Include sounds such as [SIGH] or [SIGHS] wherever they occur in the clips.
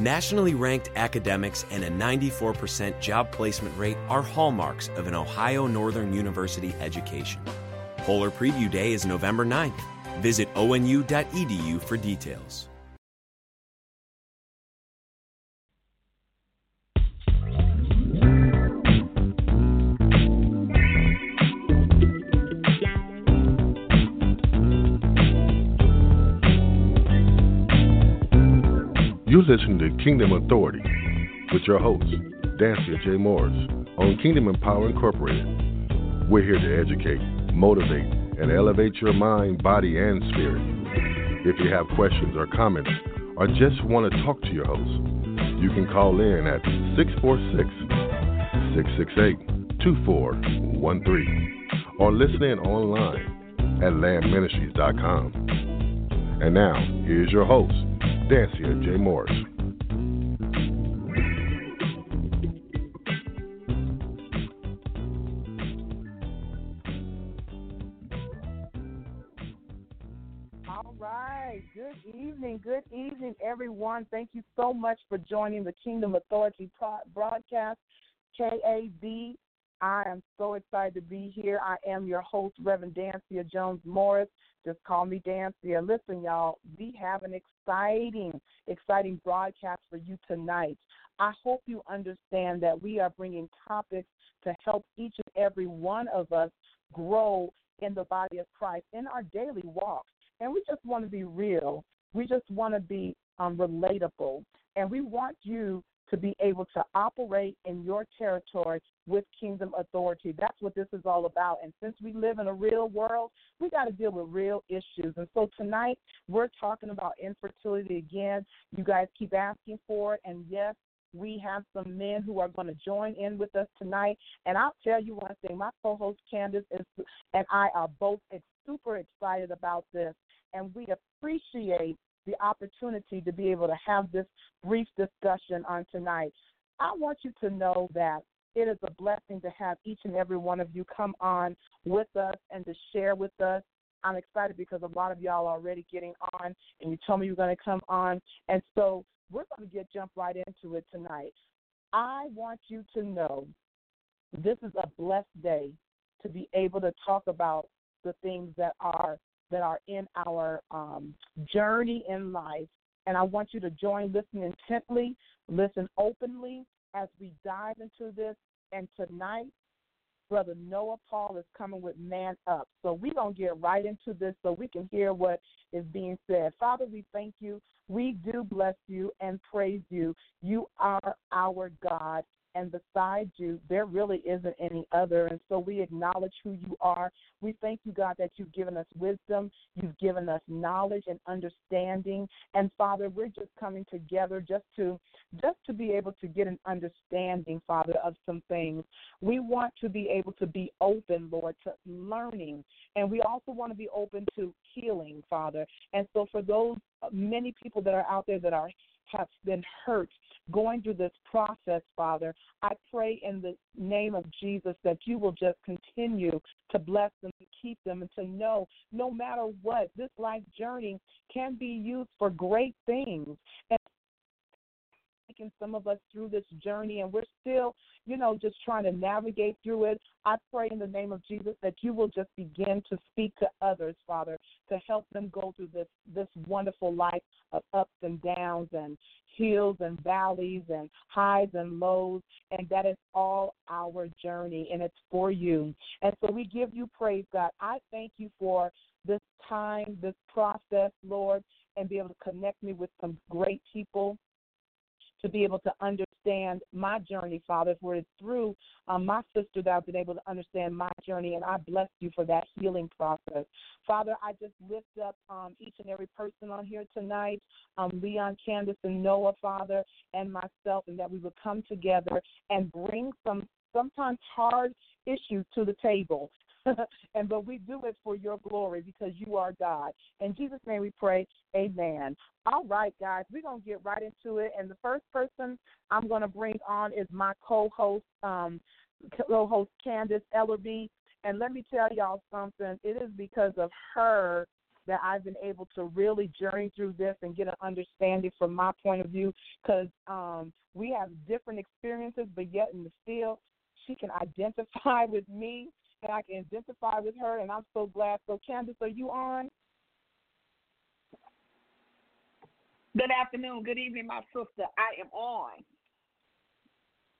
Nationally ranked academics and a 94% job placement rate are hallmarks of an Ohio Northern University education. Polar Preview Day is November 9th. Visit onu.edu for details. You listen to Kingdom Authority with your host, Dansiea J. Morris, on Kingdom Empower Incorporated. We're here to educate, motivate, and elevate your mind, body, and spirit. If you have questions or comments, or just want to talk to your host, you can call in at 646 668 2413 or listen in online at landministries.com. And now, here's your host, Dansiea J. Morris. All right. Good evening. Good evening, everyone. Thank you so much for joining the Kingdom Authority broadcast, KAB. I am so excited to be here. I am your host, Reverend Dansiea Jones Morris. Just call me Dansiea. Listen, y'all, we have an exciting, exciting broadcast for you tonight. I hope you understand that we are bringing topics to help each and every one of us grow in the body of Christ in our daily walk. And we just want to be real. We just want to be um, relatable. And we want you to be able to operate in your territory with kingdom authority. That's what this is all about. And since we live in a real world, we got to deal with real issues. And so tonight, we're talking about infertility again. You guys keep asking for it. And yes, we have some men who are going to join in with us tonight. And I'll tell you one thing my co host Candace is, and I are both super excited about this. And we appreciate the opportunity to be able to have this brief discussion on tonight. I want you to know that it is a blessing to have each and every one of you come on with us and to share with us. I'm excited because a lot of y'all are already getting on, and you told me you're going to come on. And so we're going to get jump right into it tonight. I want you to know this is a blessed day to be able to talk about the things that are that are in our um, journey in life. And I want you to join, listen intently, listen openly as we dive into this. And tonight, Brother Noah Paul is coming with Man Up. So we're going to get right into this so we can hear what is being said. Father, we thank you. We do bless you and praise you. You are our God, and beside you, there really isn't any other. And so we acknowledge who you are. We thank you, God, that you've given us wisdom, you've given us knowledge and understanding. And Father, we're just coming together just to just to be able to get an understanding, Father, of some things. We want to be able to be open, Lord, to learning, and we also want to be open to healing, Father. And so for those uh, many people that are out there that are have been hurt going through this process, Father, I pray in the name of Jesus that you will just continue to bless them, to keep them, and to know no matter what, this life journey can be used for great things. And taking some of us through this journey and we're still, you know, just trying to navigate through it. I pray in the name of Jesus that you will just begin to speak to others, Father, to help them go through this this wonderful life of ups and downs and hills and valleys and highs and lows, and that is all our journey, and it's for you. And so we give you praise, God. I thank you for this time, this process, Lord, and be able to connect me with some great people to be able to understand my journey, Father, for it's through um, my sister that I've been able to understand my journey, and I bless you for that healing process. Father, I just lift up um, each and every person on here tonight, um, Leon, Candace, and Noah, Father, and myself, and that we would come together and bring some sometimes hard issues to the table. [LAUGHS] and but we do it for your glory because you are God. In Jesus' name we pray, Amen. All right, guys, we're gonna get right into it. And the first person I'm gonna bring on is my co-host, um, co-host Candace Ellerbe. And let me tell y'all something. It is because of her that I've been able to really journey through this and get an understanding from my point of view because um, we have different experiences, but yet in the still, she can identify [LAUGHS] with me and I can identify with her, and I'm so glad. So, Candace, are you on? Good afternoon, good evening, my sister. I am on.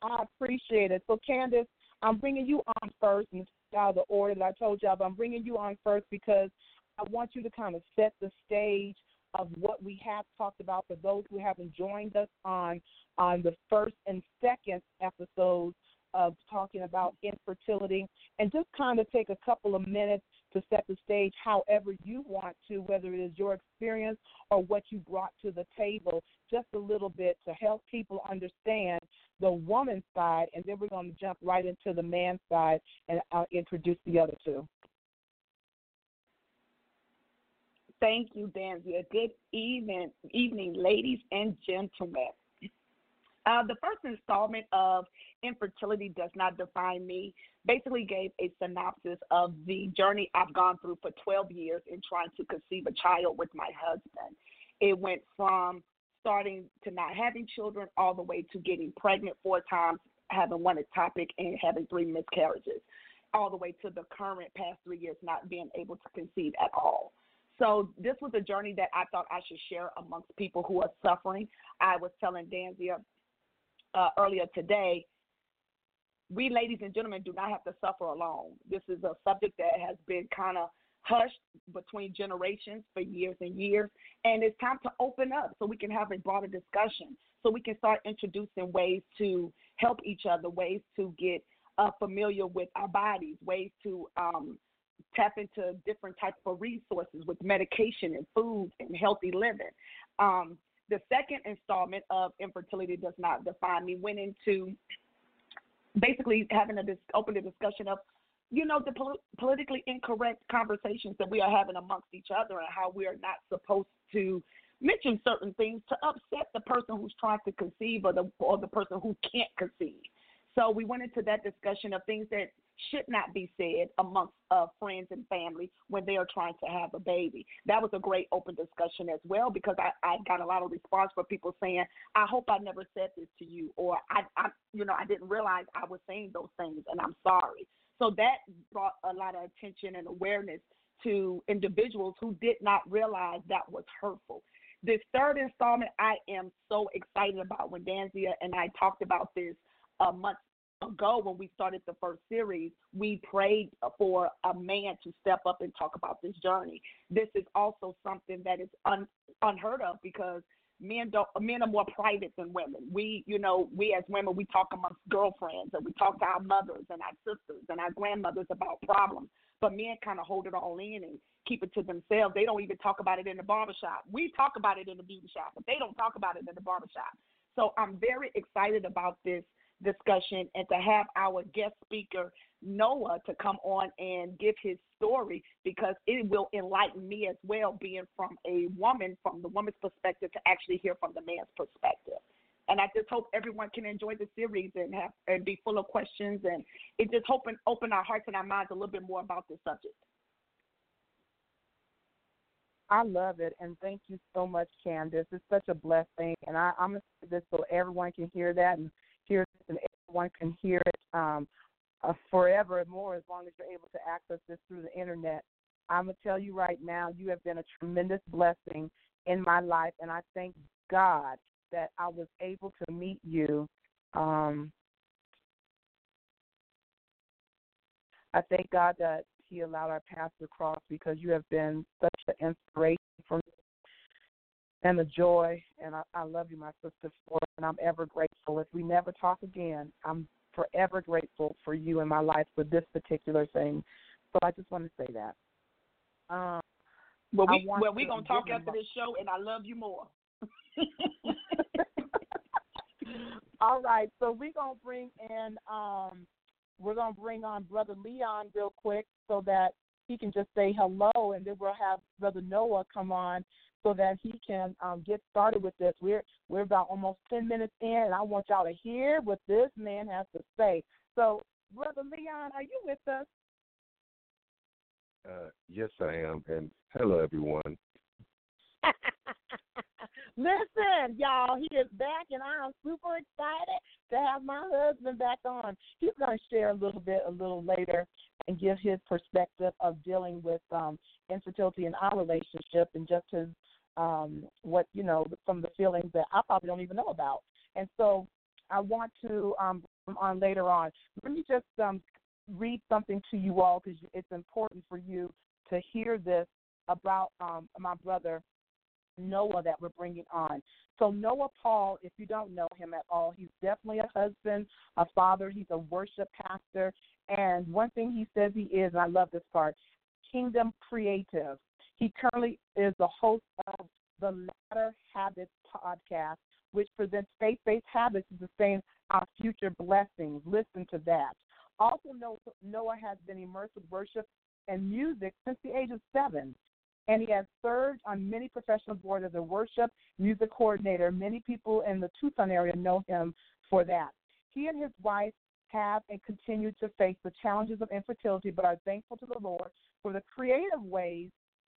I appreciate it. So, Candace, I'm bringing you on first, and out of the order that I told y'all, but I'm bringing you on first because I want you to kind of set the stage of what we have talked about for those who haven't joined us on on the first and second episodes of talking about infertility, and just kind of take a couple of minutes to set the stage however you want to, whether it is your experience or what you brought to the table, just a little bit to help people understand the woman's side, and then we're going to jump right into the man's side and I'll introduce the other two. Thank you, Dansiea. Good evening, evening, ladies and gentlemen. Uh, the first installment of Infertility Does Not Define Me basically gave a synopsis of the journey I've gone through for 12 years in trying to conceive a child with my husband. It went from starting to not having children all the way to getting pregnant four times, having one ectopic, and having three miscarriages, all the way to the current past three years not being able to conceive at all. So this was a journey that I thought I should share amongst people who are suffering. I was telling Dansiea uh, earlier today, we ladies and gentlemen do not have to suffer alone. This is a subject that has been kind of hushed between generations for years and years. And it's time to open up so we can have a broader discussion, so we can start introducing ways to help each other, ways to get uh, familiar with our bodies, ways to um, tap into different types of resources with medication and food and healthy living. Um, the second installment of infertility does not define me went into basically having a dis- open a discussion of you know the pol- politically incorrect conversations that we are having amongst each other and how we are not supposed to mention certain things to upset the person who's trying to conceive or the or the person who can't conceive. So we went into that discussion of things that should not be said amongst uh, friends and family when they are trying to have a baby. That was a great open discussion as well because I, I got a lot of response from people saying, "I hope I never said this to you," or "I, I, you know, I didn't realize I was saying those things, and I'm sorry." So that brought a lot of attention and awareness to individuals who did not realize that was hurtful. This third installment, I am so excited about. When Dansiea and I talked about this a month ago when we started the first series, we prayed for a man to step up and talk about this journey. This is also something that is un, unheard of because men don't men are more private than women. We, you know, we as women we talk amongst girlfriends and we talk to our mothers and our sisters and our grandmothers about problems. But men kind of hold it all in and keep it to themselves. They don't even talk about it in the barbershop. We talk about it in the beauty shop, but they don't talk about it in the barbershop. So I'm very excited about this discussion and to have our guest speaker Noah to come on and give his story because it will enlighten me as well, being from a woman, from the woman's perspective, to actually hear from the man's perspective. And I just hope everyone can enjoy the series and have and be full of questions and it just open open our hearts and our minds a little bit more about this subject. I love it, and thank you so much, Candace. It's such a blessing, and I, I'm gonna say this so everyone can hear that and hear this, and everyone can hear it um, uh, forever and more as long as you're able to access this through the internet. I'm gonna tell you right now, you have been a tremendous blessing in my life, and I thank God that I was able to meet you. Um, I thank God that He allowed our paths to cross because you have been such an inspiration for me and the joy. And I, I love you, my sister, for it, and I'm ever grateful. If we never talk again, I'm forever grateful for you in my life for this particular thing. So I just want to say that. Um, well, we well we gonna talk after this show, and I love you more. [LAUGHS] [LAUGHS] All right, so we're gonna bring in um, we're gonna bring on Brother Leon real quick so that he can just say hello, and then we'll have Brother Noah come on so that he can um, get started with this. We're we're about almost ten minutes in, and I want y'all to hear what this man has to say. So, Brother Leon, are you with us? Uh, yes, I am. And hello, everyone. [LAUGHS] Listen, y'all, he is back, and I'm super excited to have my husband back on. He's going to share a little bit a little later and give his perspective of dealing with um, infertility in our relationship and just his um, what you know from the feelings that I probably don't even know about. And so I want to um, on later on. Let me just um, read something to you all because it's important for you to hear this about um, my brother Noah that we're bringing on. So Noah Paul, if you don't know him at all, he's definitely a husband, a father. He's a worship pastor, and one thing he says he is, and I love this part, kingdom creative. He currently is the host of the Ladder Habits podcast, which presents faith-based habits to sustain our future blessings. Listen to that. Also, Noah has been immersed with worship and music since the age of seven and he has served on many professional boards as a worship music coordinator. Many people in the Tucson area know him for that. He and his wife have and continue to face the challenges of infertility, but are thankful to the Lord for the creative ways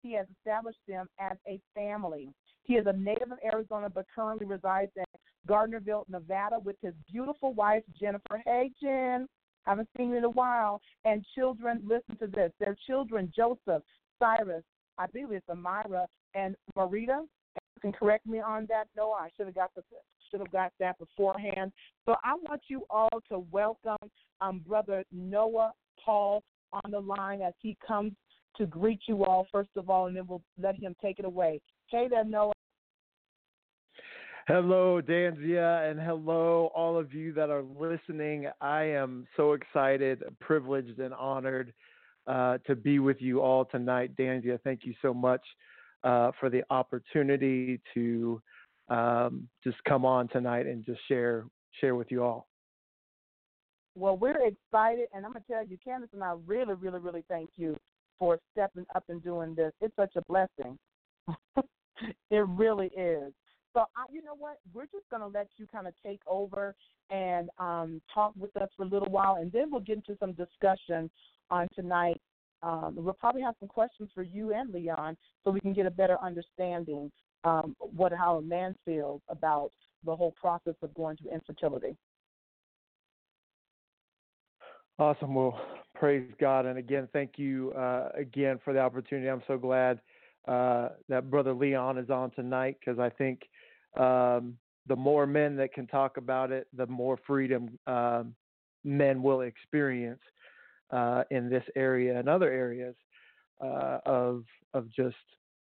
he has established them as a family. He is a native of Arizona, but currently resides in Gardnerville, Nevada, with his beautiful wife, Jennifer. Hey, Jen. Haven't seen you in a while. And children, listen to this. Their children, Joseph, Cyrus, I believe it's Amira and Marita. You can correct me on that. No, I should have got the should have got that beforehand. So I want you all to welcome um, Brother Noah Paul on the line as he comes to greet you all first of all, and then we'll let him take it away. Hey there, Noah. Hello, Dansiea, and hello, all of you that are listening. I am so excited, privileged, and honored uh, to be with you all tonight. Dansiea, thank you so much uh, for the opportunity to um, just come on tonight and just share share with you all. Well, we're excited, and I'm gonna tell you, Candace and I really, really, really thank you for stepping up and doing this. It's such a blessing. [LAUGHS] it really is. So, I, you know what? We're just going to let you kind of take over and um, talk with us for a little while, and then we'll get into some discussion on tonight. Um, we'll probably have some questions for you and Leon so we can get a better understanding um, what how a man feels about the whole process of going through infertility. Awesome. Well, praise God. And again, thank you uh, again for the opportunity. I'm so glad uh, that Brother Leon is on tonight because I think um, the more men that can talk about it, the more freedom um, men will experience uh, in this area and other areas uh, of of just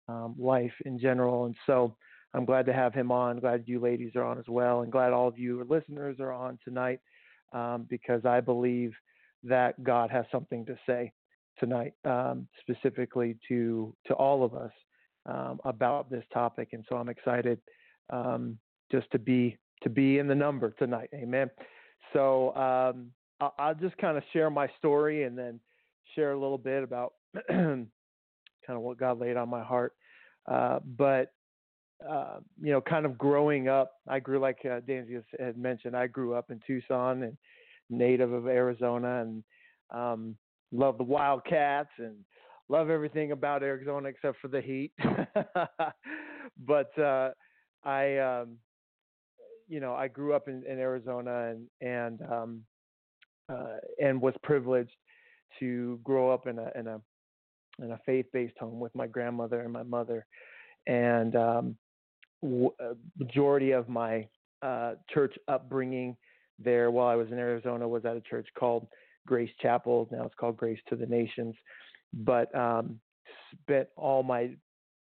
um, life in general. And so I'm glad to have him on. Glad you ladies are on as well, and glad all of you listeners are on tonight um, because I believe that God has something to say tonight, um, specifically to to all of us um, about this topic. And so I'm excited um, just to be to be in the number tonight. Amen. So um, I'll just kind of share my story and then share a little bit about [CLEARS THROAT] kind of what God laid on my heart. Uh, but uh, you know, kind of growing up, I grew like uh, Danzy had mentioned. I grew up in Tucson and native of Arizona, and um, love the Wildcats and love everything about Arizona except for the heat. [LAUGHS] but uh, I, um, you know, I grew up in, in Arizona and and um, uh, and was privileged to grow up in a in a in a faith-based home with my grandmother and my mother, and um, w- majority of my uh, church upbringing there while I was in Arizona was at a church called Grace Chapel. Now it's called Grace to the Nations, but um, spent all my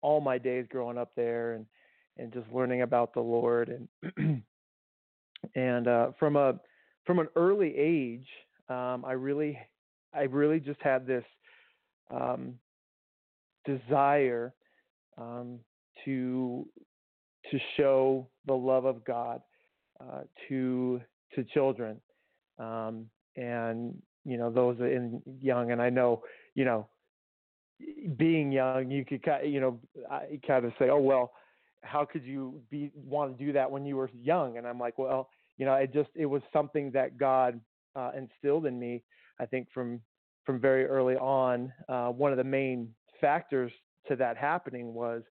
all my days growing up there and and just learning about the Lord and [CLEARS THROAT] and uh, from a from an early age, um, I really, I really just had this um, desire um, to to show the love of God uh, to to children, um, and you know those in young. And I know, you know, being young, you could you know, I kind of say, oh well, how could you be want to do that when you were young? And I'm like, well, you know, it just it was something that God uh, instilled in me. I think from from very early on, uh, one of the main factors to that happening was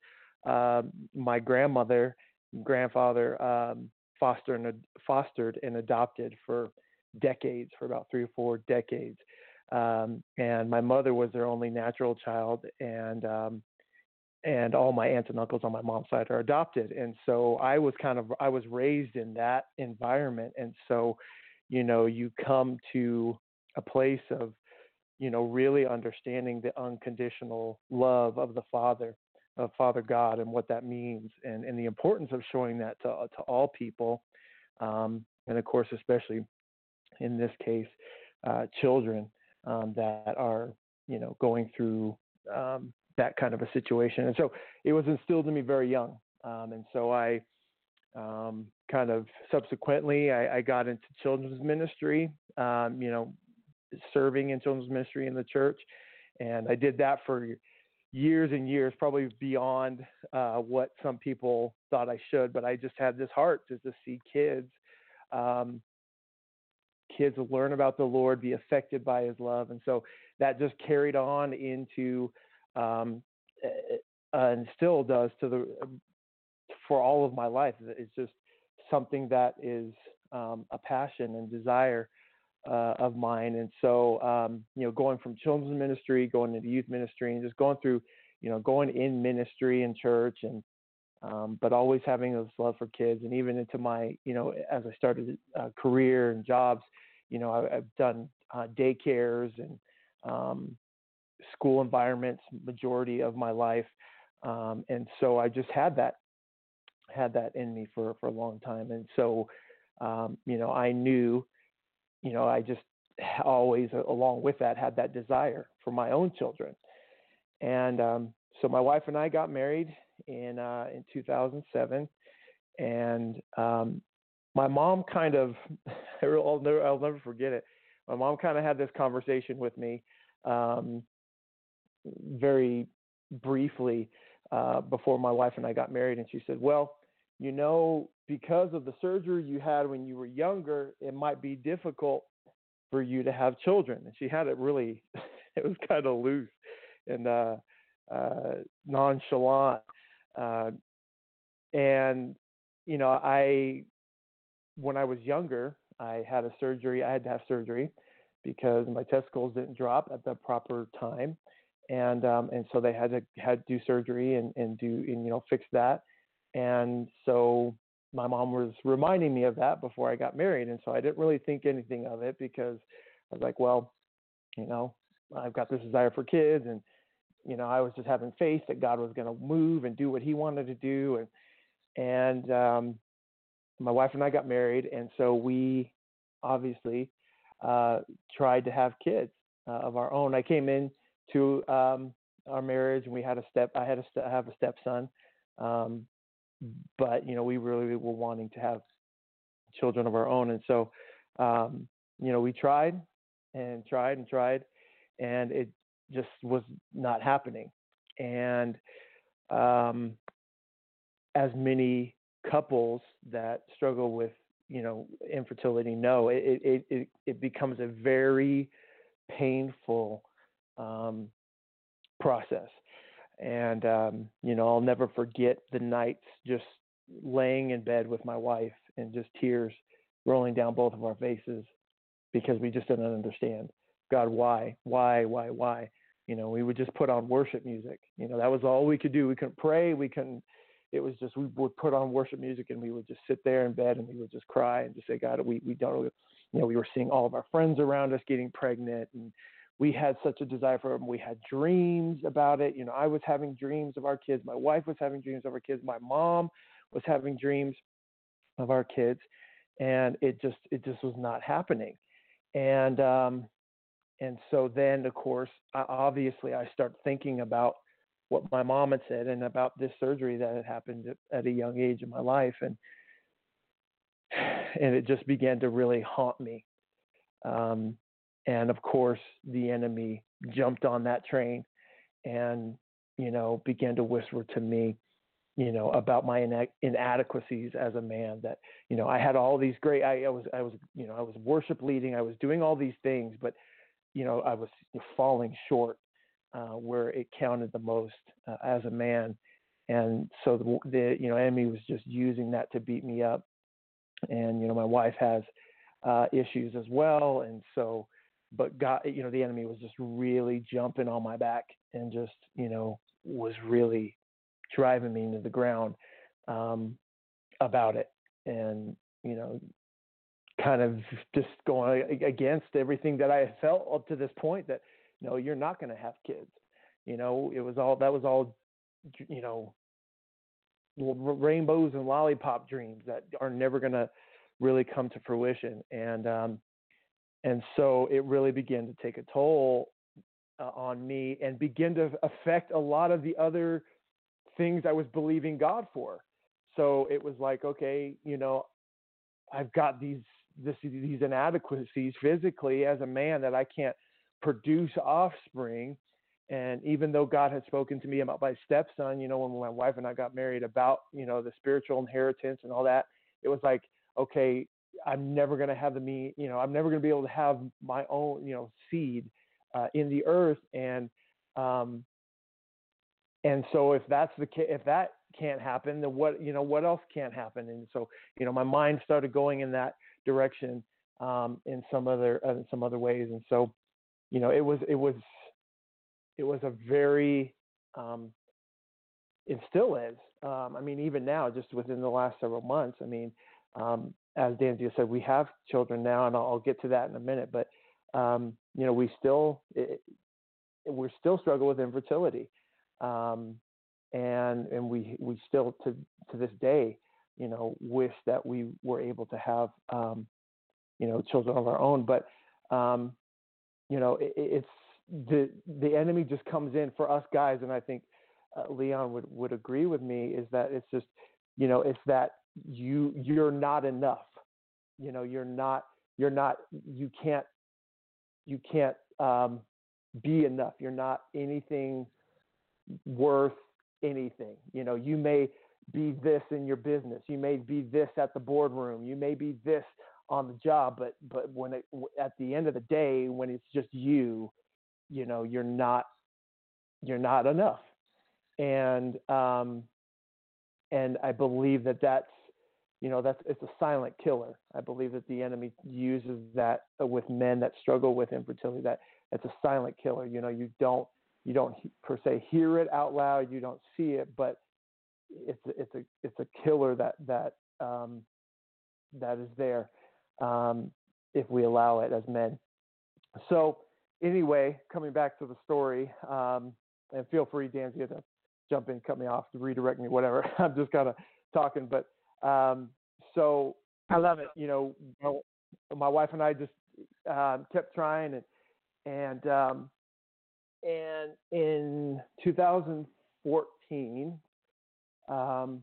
uh, my grandmother, grandfather um, fostered and fostered and adopted for decades, for about three or four decades. Um, and my mother was their only natural child, and um, and all my aunts and uncles on my mom's side are adopted. And so I was kind of I was raised in that environment, and so you know you come to a place of you know really understanding the unconditional love of the Father of Father God and what that means, and, and the importance of showing that to to all people, um, and of course, especially in this case, uh, children um, that are you know going through um, that kind of a situation. And so it was instilled in me very young, um, and so I um, kind of subsequently I, I, got into children's ministry, um, you know, serving in children's ministry in the church, and I did that for years and years, probably beyond uh, what some people thought I should. But I just had this heart just to see kids, um, kids learn about the Lord, be affected by His love, and so that just carried on into, um, and still does to the for all of my life. It's just something that is um, a passion and desire uh, of mine. And so, um, you know, going from children's ministry, going into youth ministry, and just going through, you know, going in ministry and church, and um, but always having this love for kids, and even into my, you know, as I started a career and jobs, you know, I, have done uh, daycares and um, school environments majority of my life, um, and so I just had that had that in me for for a long time, and so, um, you know, I knew you know, I just always, along with that, had that desire for my own children. And um, so my wife and I got married in uh, in 2007, and um, my mom kind of, [LAUGHS] I'll never, I'll never forget it. My mom kind of had this conversation with me, um, very briefly uh, before my wife and I got married, and she said, "Well, you know, because of the surgery you had when you were younger, it might be difficult for you to have children. And she had it really, [LAUGHS] it was kind of loose and uh, uh, nonchalant. Uh, and, you know, I, when I was younger, I had a surgery. I had to have surgery because my testicles didn't drop at the proper time. And um, and so they had to had to do surgery and, and do and you know fix that. And so my mom was reminding me of that before I got married. And so I didn't really think anything of it because I was like, well, you know, I've got this desire for kids and you know, I was just having faith that God was going to move and do what he wanted to do and and um my wife and I got married and so we obviously uh tried to have kids uh, of our own. I came in to um our marriage and we had a step I had a st- have a stepson um but you know we really were wanting to have children of our own. And so um, you know we tried and tried and tried and it just was not happening. And um, as many couples that struggle with you know infertility know it it it, it becomes a very painful um, process and um, you know I'll never forget the nights just laying in bed with my wife and just tears rolling down both of our faces because we just didn't understand. God why why why why? You know we would just put on worship music. You know that was all we could do. We couldn't pray. We couldn't it was just we would put on worship music and we would just sit there in bed and we would just cry and just say God we we don't you know we were seeing all of our friends around us getting pregnant and we had such a desire for them. We had dreams about it. You know, I was having dreams of our kids. My wife was having dreams of our kids. My mom was having dreams of our kids, and it just it just was not happening. And um, and so then, of course, I, obviously, I start thinking about what my mom had said and about this surgery that had happened at a young age in my life, and [SIGHS] and it just began to really haunt me. Um, and of course, the enemy jumped on that train and, you know, began to whisper to me, you know, about my inadequacies as a man that, you know, I had all these great, I, I was, I was, you know, I was worship leading, I was doing all these things, but you know, I was falling short uh, where it counted the most uh, as a man. And so the, the, you know, enemy was just using that to beat me up. And, you know, my wife has uh, issues as well. And so, but God, you know, the enemy was just really jumping on my back and just, you know, was really driving me into the ground um, about it. And, you know, kind of just going against everything that I felt up to this point that, no, you're not going to have kids. You know, it was all, that was all, you know, rainbows and lollipop dreams that are never going to really come to fruition. And, um, and so it really began to take a toll uh, on me and begin to affect a lot of the other things I was believing God for. So it was like, okay, you know, I've got these this, these inadequacies physically as a man that I can't produce offspring. And even though God had spoken to me about my stepson, you know, when my wife and I got married about, you know, the spiritual inheritance and all that, it was like, okay, I'm never going to have the me, you know, I'm never going to be able to have my own, you know, seed uh, in the earth. And, um, and so if that's the case, if that can't happen, then what, you know, what else can't happen? And so, you know, my mind started going in that direction um, in some other uh, in some other ways. And so, you know, it was it was it was a very um, it still is. Um, I mean, even now, just within the last several months, I mean, um, as Dansiea said, we have children now, and I'll, I'll, get to that in a minute. But um, you know, we still it, we're still struggle with infertility, um, and and we we still to to this day you know, wish that we were able to have, um, you know, children of our own. But, um, you know, it, it's the the enemy just comes in for us guys, and I think uh, Leon would would agree with me is that it's just, you know, it's that you you're not enough. You know, you're not you're not you can't you can't um, be enough. You're not anything worth anything. You know, you may be this in your business. You may be this at the boardroom. You may be this on the job, but but when it at the end of the day, when it's just you, you know, you're not you're not enough. And um, and I believe that that's you know that's it's a silent killer. I believe that the enemy uses that with men that struggle with infertility. That it's a silent killer. You know, you don't you don't per se hear it out loud. You don't see it, but it's it's a it's a killer that that um, that is there um, if we allow it as men. So anyway, coming back to the story, um, and feel free, Dansiea, to jump in, cut me off, redirect me, whatever. [LAUGHS] I'm just kind of talking, but um, so I love it. You know, my wife and I just um, kept trying, and and um, and in 2014, um,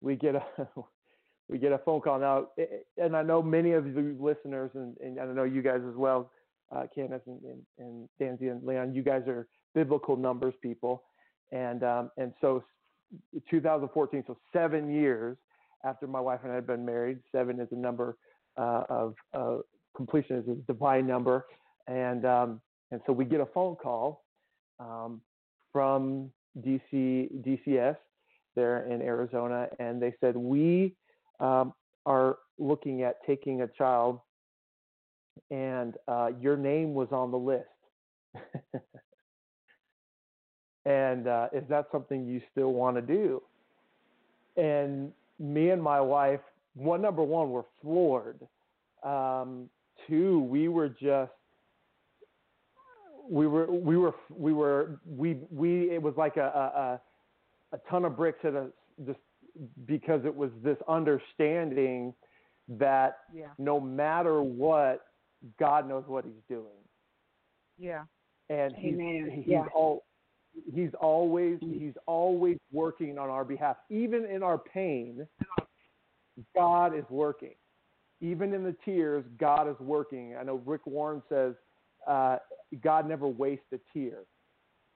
we get a [LAUGHS] we get a phone call now, and I know many of the listeners, and, and I know you guys as well, uh, Candace and, and, and Danzy and Leon. You guys are biblical numbers people, and um, and so 2014, so seven years after my wife and I had been married. Seven is a number uh, of uh, completion is a divine number, and um, and so we get a phone call um, from DC DCS there in Arizona, and they said we um, are looking at taking a child, and uh, your name was on the list. [LAUGHS] and uh, is that something you still want to do? And me and my wife, one number one, were floored. Um, two, we were just we were we were we were we we it was like a, a, a ton of bricks at a just because it was this understanding that yeah. no matter what, God knows what He's doing. Yeah. And he's he's yeah. all he's always he's always working on our behalf. Even in our pain, God is working. Even in the tears, God is working. I know Rick Warren says uh, God never wastes a tear.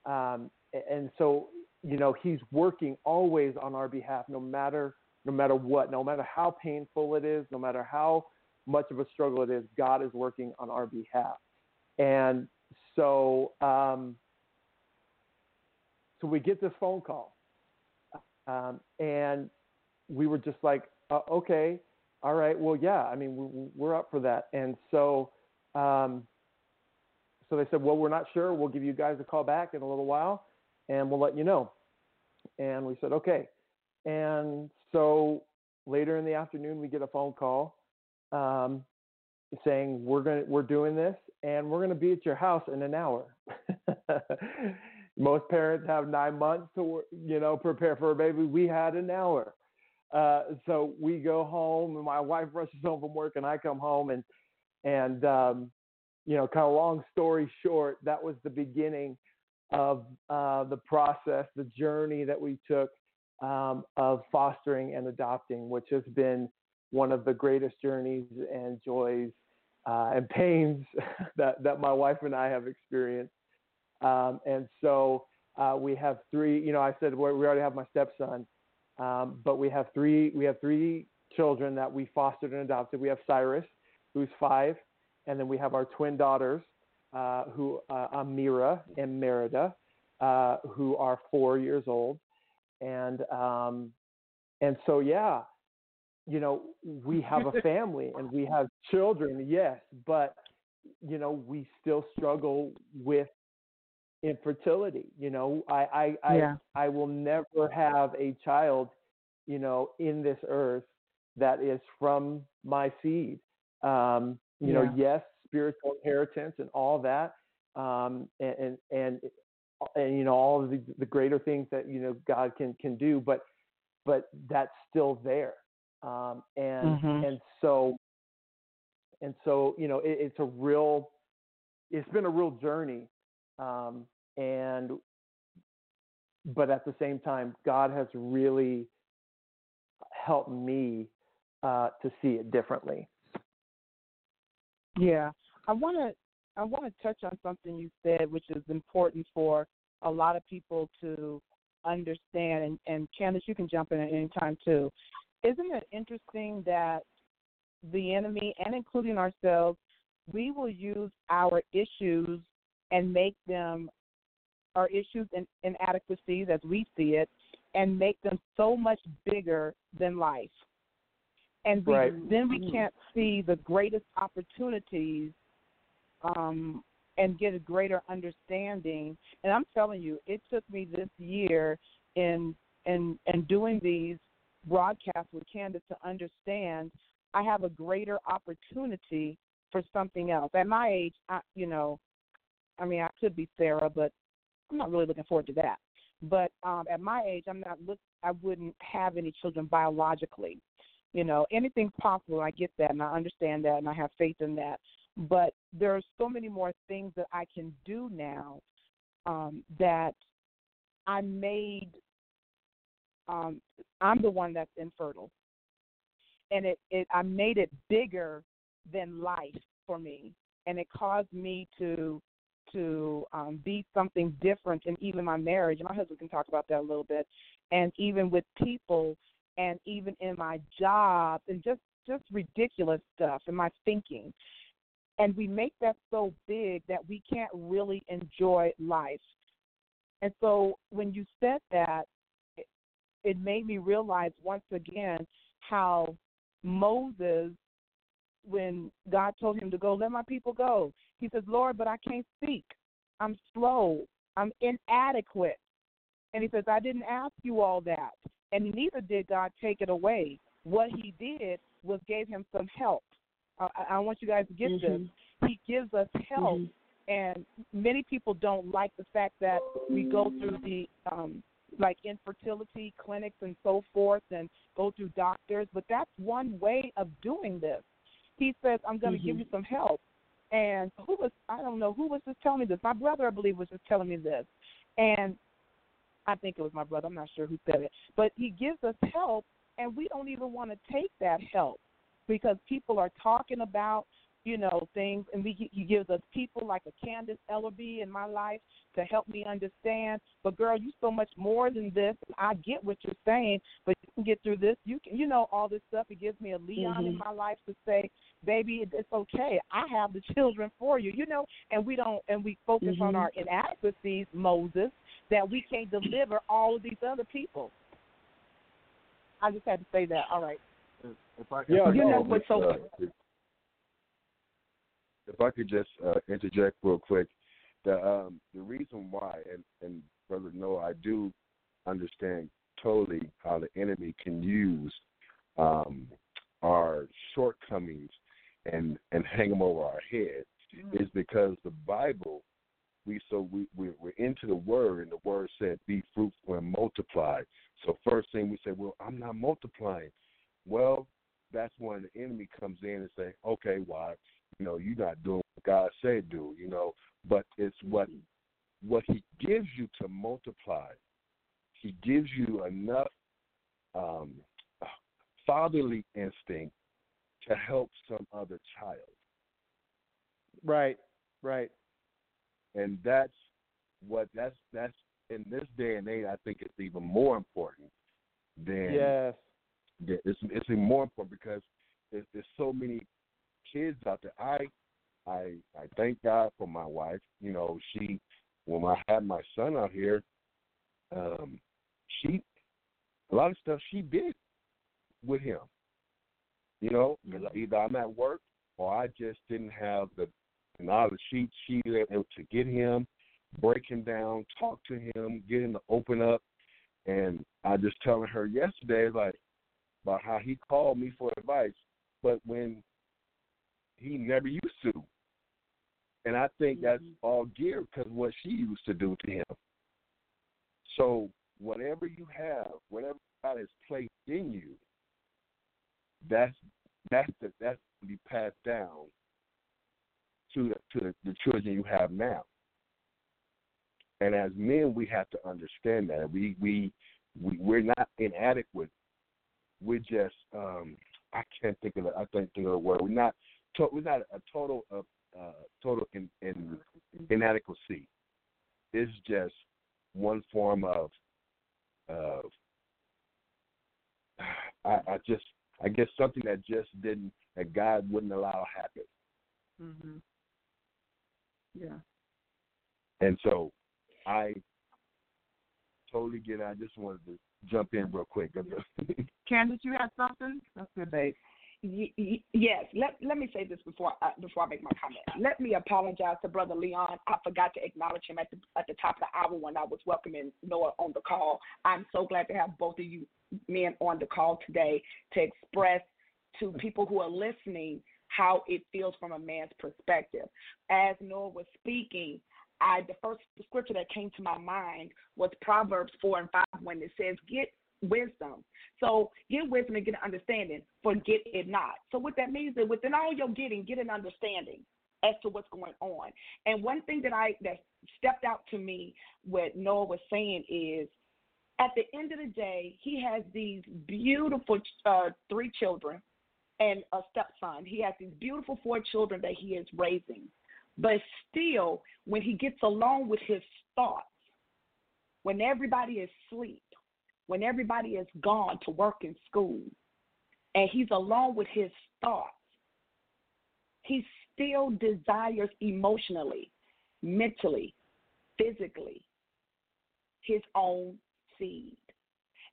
Um, and so you know he's working always on our behalf no matter no matter what no matter how painful it is no matter how much of a struggle it is god is working on our behalf and so um, so we get this phone call, um, and we were just like, uh, okay, all right, well, yeah, I mean, we're, we're up for that, and so. Um, so they said, well, we're not sure. We'll give you guys a call back in a little while, and we'll let you know. And we said, okay. And so later in the afternoon, we get a phone call um, saying we're going we're doing this and we're going to be at your house in an hour. [LAUGHS] Most parents have nine months to you know prepare for a baby. We had an hour. Uh, so we go home, and my wife rushes home from work, and I come home, and and um, you know, kind of long story short, that was the beginning of uh, the process, the journey that we took um, of fostering and adopting, which has been one of the greatest journeys and joys uh, and pains [LAUGHS] that, that my wife and I have experienced. Um, and so uh, we have three, you know, I said we already have my stepson, um, but we have three, we have three children that we fostered and adopted. We have Cyrus, who's five, and then we have our twin daughters, uh, who uh, Amira and Merida, uh, who are four years old, and um, and so yeah, you know we have a [LAUGHS] family and we have children, yes, but you know we still struggle with infertility. You know, I I yeah. I, I will never have a child, you know, in this earth that is from my seed. Um, you yeah. know, yes, spiritual inheritance and all that, um, and, and, and and you know all of the, the greater things that you know God can can do, but but that's still there, um, and mm-hmm. and so and so you know it, it's a real it's been a real journey, um, and but at the same time, God has really helped me uh, to see it differently. Yeah, I want to I want to touch on something you said, which is important for a lot of people to understand. And, and Candace, you can jump in at any time too. Isn't it interesting that the enemy, and including ourselves, we will use our issues and make them our issues and inadequacies as we see it, and make them so much bigger than life and we, right. then we can't see the greatest opportunities um, and get a greater understanding. And I'm telling you, it took me this year in in in doing these broadcasts with Candace to understand I have a greater opportunity for something else. At my age, I, you know, I mean, I could be Sarah, but I'm not really looking forward to that. But um, at my age, I'm not look. I wouldn't have any children biologically. You know, anything's possible. I get that, and I understand that, and I have faith in that. But there are so many more things that I can do now um, that I made. Um, I'm the one that's infertile, and it, it I made it bigger than life for me, and it caused me to to um, be something different in even my marriage. And my husband can talk about that a little bit, and even with people and even in my job and just just ridiculous stuff in my thinking and we make that so big that we can't really enjoy life and so when you said that it, it made me realize once again how moses when god told him to go let my people go he says lord but i can't speak i'm slow i'm inadequate and he says i didn't ask you all that and neither did God take it away. What He did was gave him some help. Uh, I, I want you guys to get mm-hmm. this. He gives us help, mm-hmm. and many people don't like the fact that we go through the um, like infertility clinics and so forth, and go through doctors. But that's one way of doing this. He says, "I'm going to mm-hmm. give you some help." And who was I don't know who was just telling me this. My brother, I believe, was just telling me this. And I think it was my brother. I'm not sure who said it, but he gives us help, and we don't even want to take that help because people are talking about you know, things, and we you give us people like a Candace Ellerbe in my life to help me understand. But girl, you so much more than this. I get what you're saying, but you can get through this. You can, you know, all this stuff. It gives me a Leon mm-hmm. in my life to say, baby, it's okay. I have the children for you, you know. And we don't, and we focus mm-hmm. on our inadequacies, Moses, that we can't deliver all of these other people. I just had to say that. All right. If I, yeah, if you know what's so. Uh, if I could just uh, interject real quick, the um, the reason why, and, and brother Noah, I do understand totally how the enemy can use um, our shortcomings and and hang them over our head, mm-hmm. is because the Bible. We so we, we we're into the word, and the word said, "Be fruitful and multiply." So first thing we say, "Well, I'm not multiplying." Well, that's when the enemy comes in and say, "Okay, why? You know, you're not doing what God said do, you know, but it's what what he gives you to multiply. He gives you enough um, fatherly instinct to help some other child. Right, right. And that's what that's that's in this day and age. I think it's even more important than yes. It's it's even more important because there's, there's so many kids out there. I I I thank God for my wife. You know, she when I had my son out here, um, she a lot of stuff she did with him. You know, because mm-hmm. either I'm at work or I just didn't have the knowledge. She she able to get him, break him down, talk to him, get him to open up. And I just telling her yesterday like about how he called me for advice, but when he never used to. And I think mm-hmm. that's all geared because what she used to do to him. So whatever you have, whatever God has placed in you, that's that's the, that's to be passed down to the, to the children you have now. And as men, we have to understand that we we, we we're not inadequate. We're just um, I can't think of the, I can't think of the word. We're not to, we're not a total of uh, total in, in inadequacy. It's just one form of of [SIGHS] I, I just I guess something that just didn't that God wouldn't allow happen. Mhm. Yeah. And so I totally get it. I just wanted to jump in real quick. [LAUGHS] Candace, you had something? That's good, babe yes. Let let me say this before I, before I make my comment. Let me apologize to Brother Leon. I forgot to acknowledge him at the at the top of the hour when I was welcoming Noah on the call. I'm so glad to have both of you men on the call today to express to people who are listening how it feels from a man's perspective. As Noah was speaking, I the first scripture that came to my mind was Proverbs four and five when it says, "Get wisdom. So get wisdom and get an understanding. Forget it not. So what that means is within all your getting, get an understanding as to what's going on. And one thing that I that stepped out to me what Noah was saying is at the end of the day, he has these beautiful uh, three children and a stepson. He has these beautiful four children that he is raising. But still, when he gets along with his thoughts, when everybody is asleep, when everybody is gone to work in school and he's alone with his thoughts, he still desires emotionally, mentally, physically his own seed.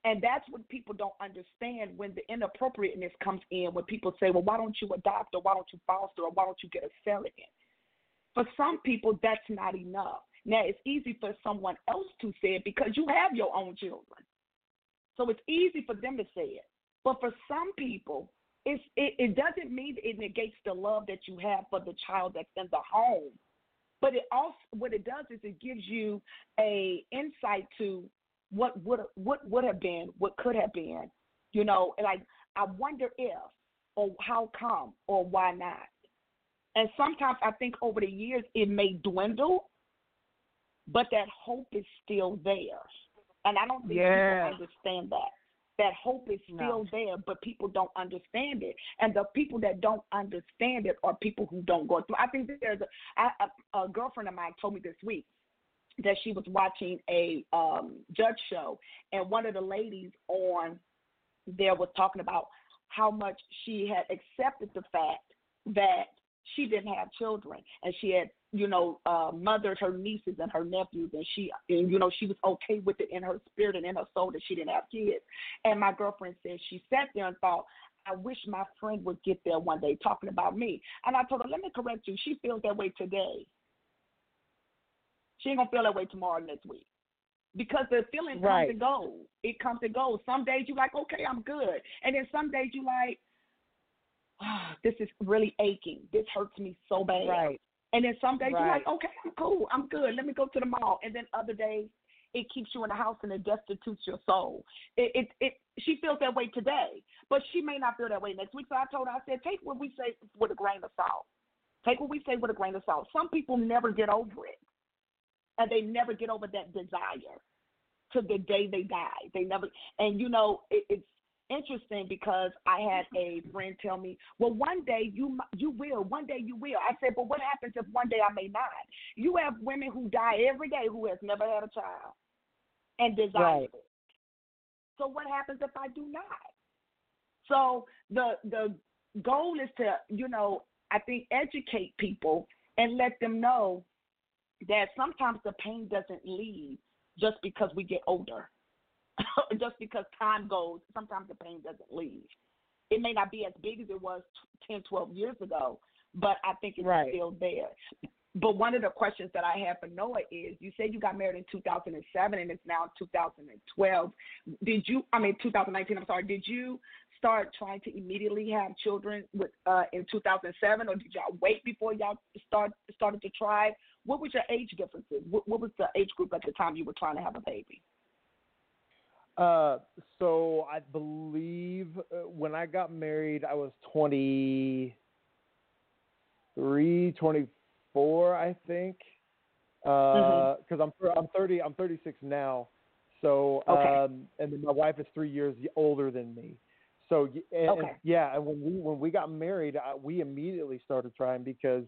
And that's what people don't understand when the inappropriateness comes in, when people say, well, why don't you adopt or why don't you foster or why don't you get a surrogate? For some people, that's not enough. Now, it's easy for someone else to say it because you have your own children. So it's easy for them to say it. But for some people, it, it doesn't mean it negates the love that you have for the child that's in the home. But it also what it does is it gives you a insight to what would what would have been, what could have been. You know, like I wonder if or how come or why not. And sometimes I think over the years it may dwindle, but that hope is still there. And I don't think people understand that. That hope is still no. there, but people don't understand it. And the people that don't understand it are people who don't go through. I think there's a, a, a girlfriend of mine told me this week that she was watching a um, judge show, and one of the ladies on there was talking about how much she had accepted the fact that she didn't have children and she had you know uh mothered her nieces and her nephews and she and you know she was okay with it in her spirit and in her soul that she didn't have kids and my girlfriend said she sat there and thought I wish my friend would get there one day talking about me. And I told her, let me correct you. She feels that way today. She ain't gonna feel that way tomorrow next week because the feeling right. comes and goes. It comes and goes. Some days you like, okay, I'm good, and then some days you like, oh, this is really aching. This hurts me so bad. Right. And then some days right. you're like, okay, I'm cool, I'm good. Let me go to the mall. And then other days it keeps you in the house and it destitutes your soul. It, it, it, she feels that way today, but she may not feel that way next week. So I told her, I said, take what we say with a grain of salt. Take what we say with a grain of salt. Some people never get over it and they never get over that desire to the day they die. They never, and you know, it, it's interesting because I had a friend tell me, "Well, one day you you will, one day you will." I said, "But what happens if one day I may not?" You have women who die every day who has never had a child and desire right. it. So what happens if I do not? So the the goal is to, you know, I think educate people and let them know that sometimes the pain doesn't leave just because we get older. [LAUGHS] just because time goes, sometimes the pain doesn't leave. It may not be as big as it was 10, 12 years ago, but I think it's right. still there. But one of the questions that I have for Noah is you said you got married in 2007 and it's now 2012. Did you, I mean, 2019, I'm sorry, did you start trying to immediately have children with uh, in 2007 or did y'all wait before y'all start started to try what was your age differences? What, what was the age group at the time you were trying to have a baby? Uh, so I believe uh, when I got married, I was 23, 24, I think. Because uh, mm-hmm. I'm I'm 30, I'm 36 now. So okay. um, and then my wife is three years older than me. So and, okay. and yeah, and when we when we got married, uh, we immediately started trying because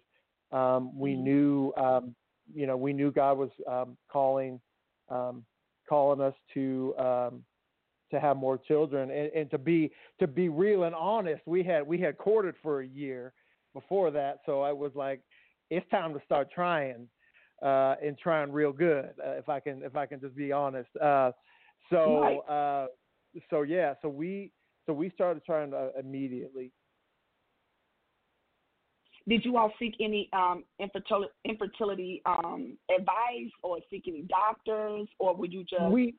um, we mm-hmm. knew, um, you know, we knew God was um, calling, um, calling us to um, to have more children, and, and to be to be real and honest. We had we had courted for a year before that, so I was like, it's time to start trying uh, and trying real good. Uh, if I can if I can just be honest. Uh, so uh, so yeah, so we so we started trying uh, immediately. Did you all seek any um, infertility, infertility um, advice or seek any doctors, or would you just? We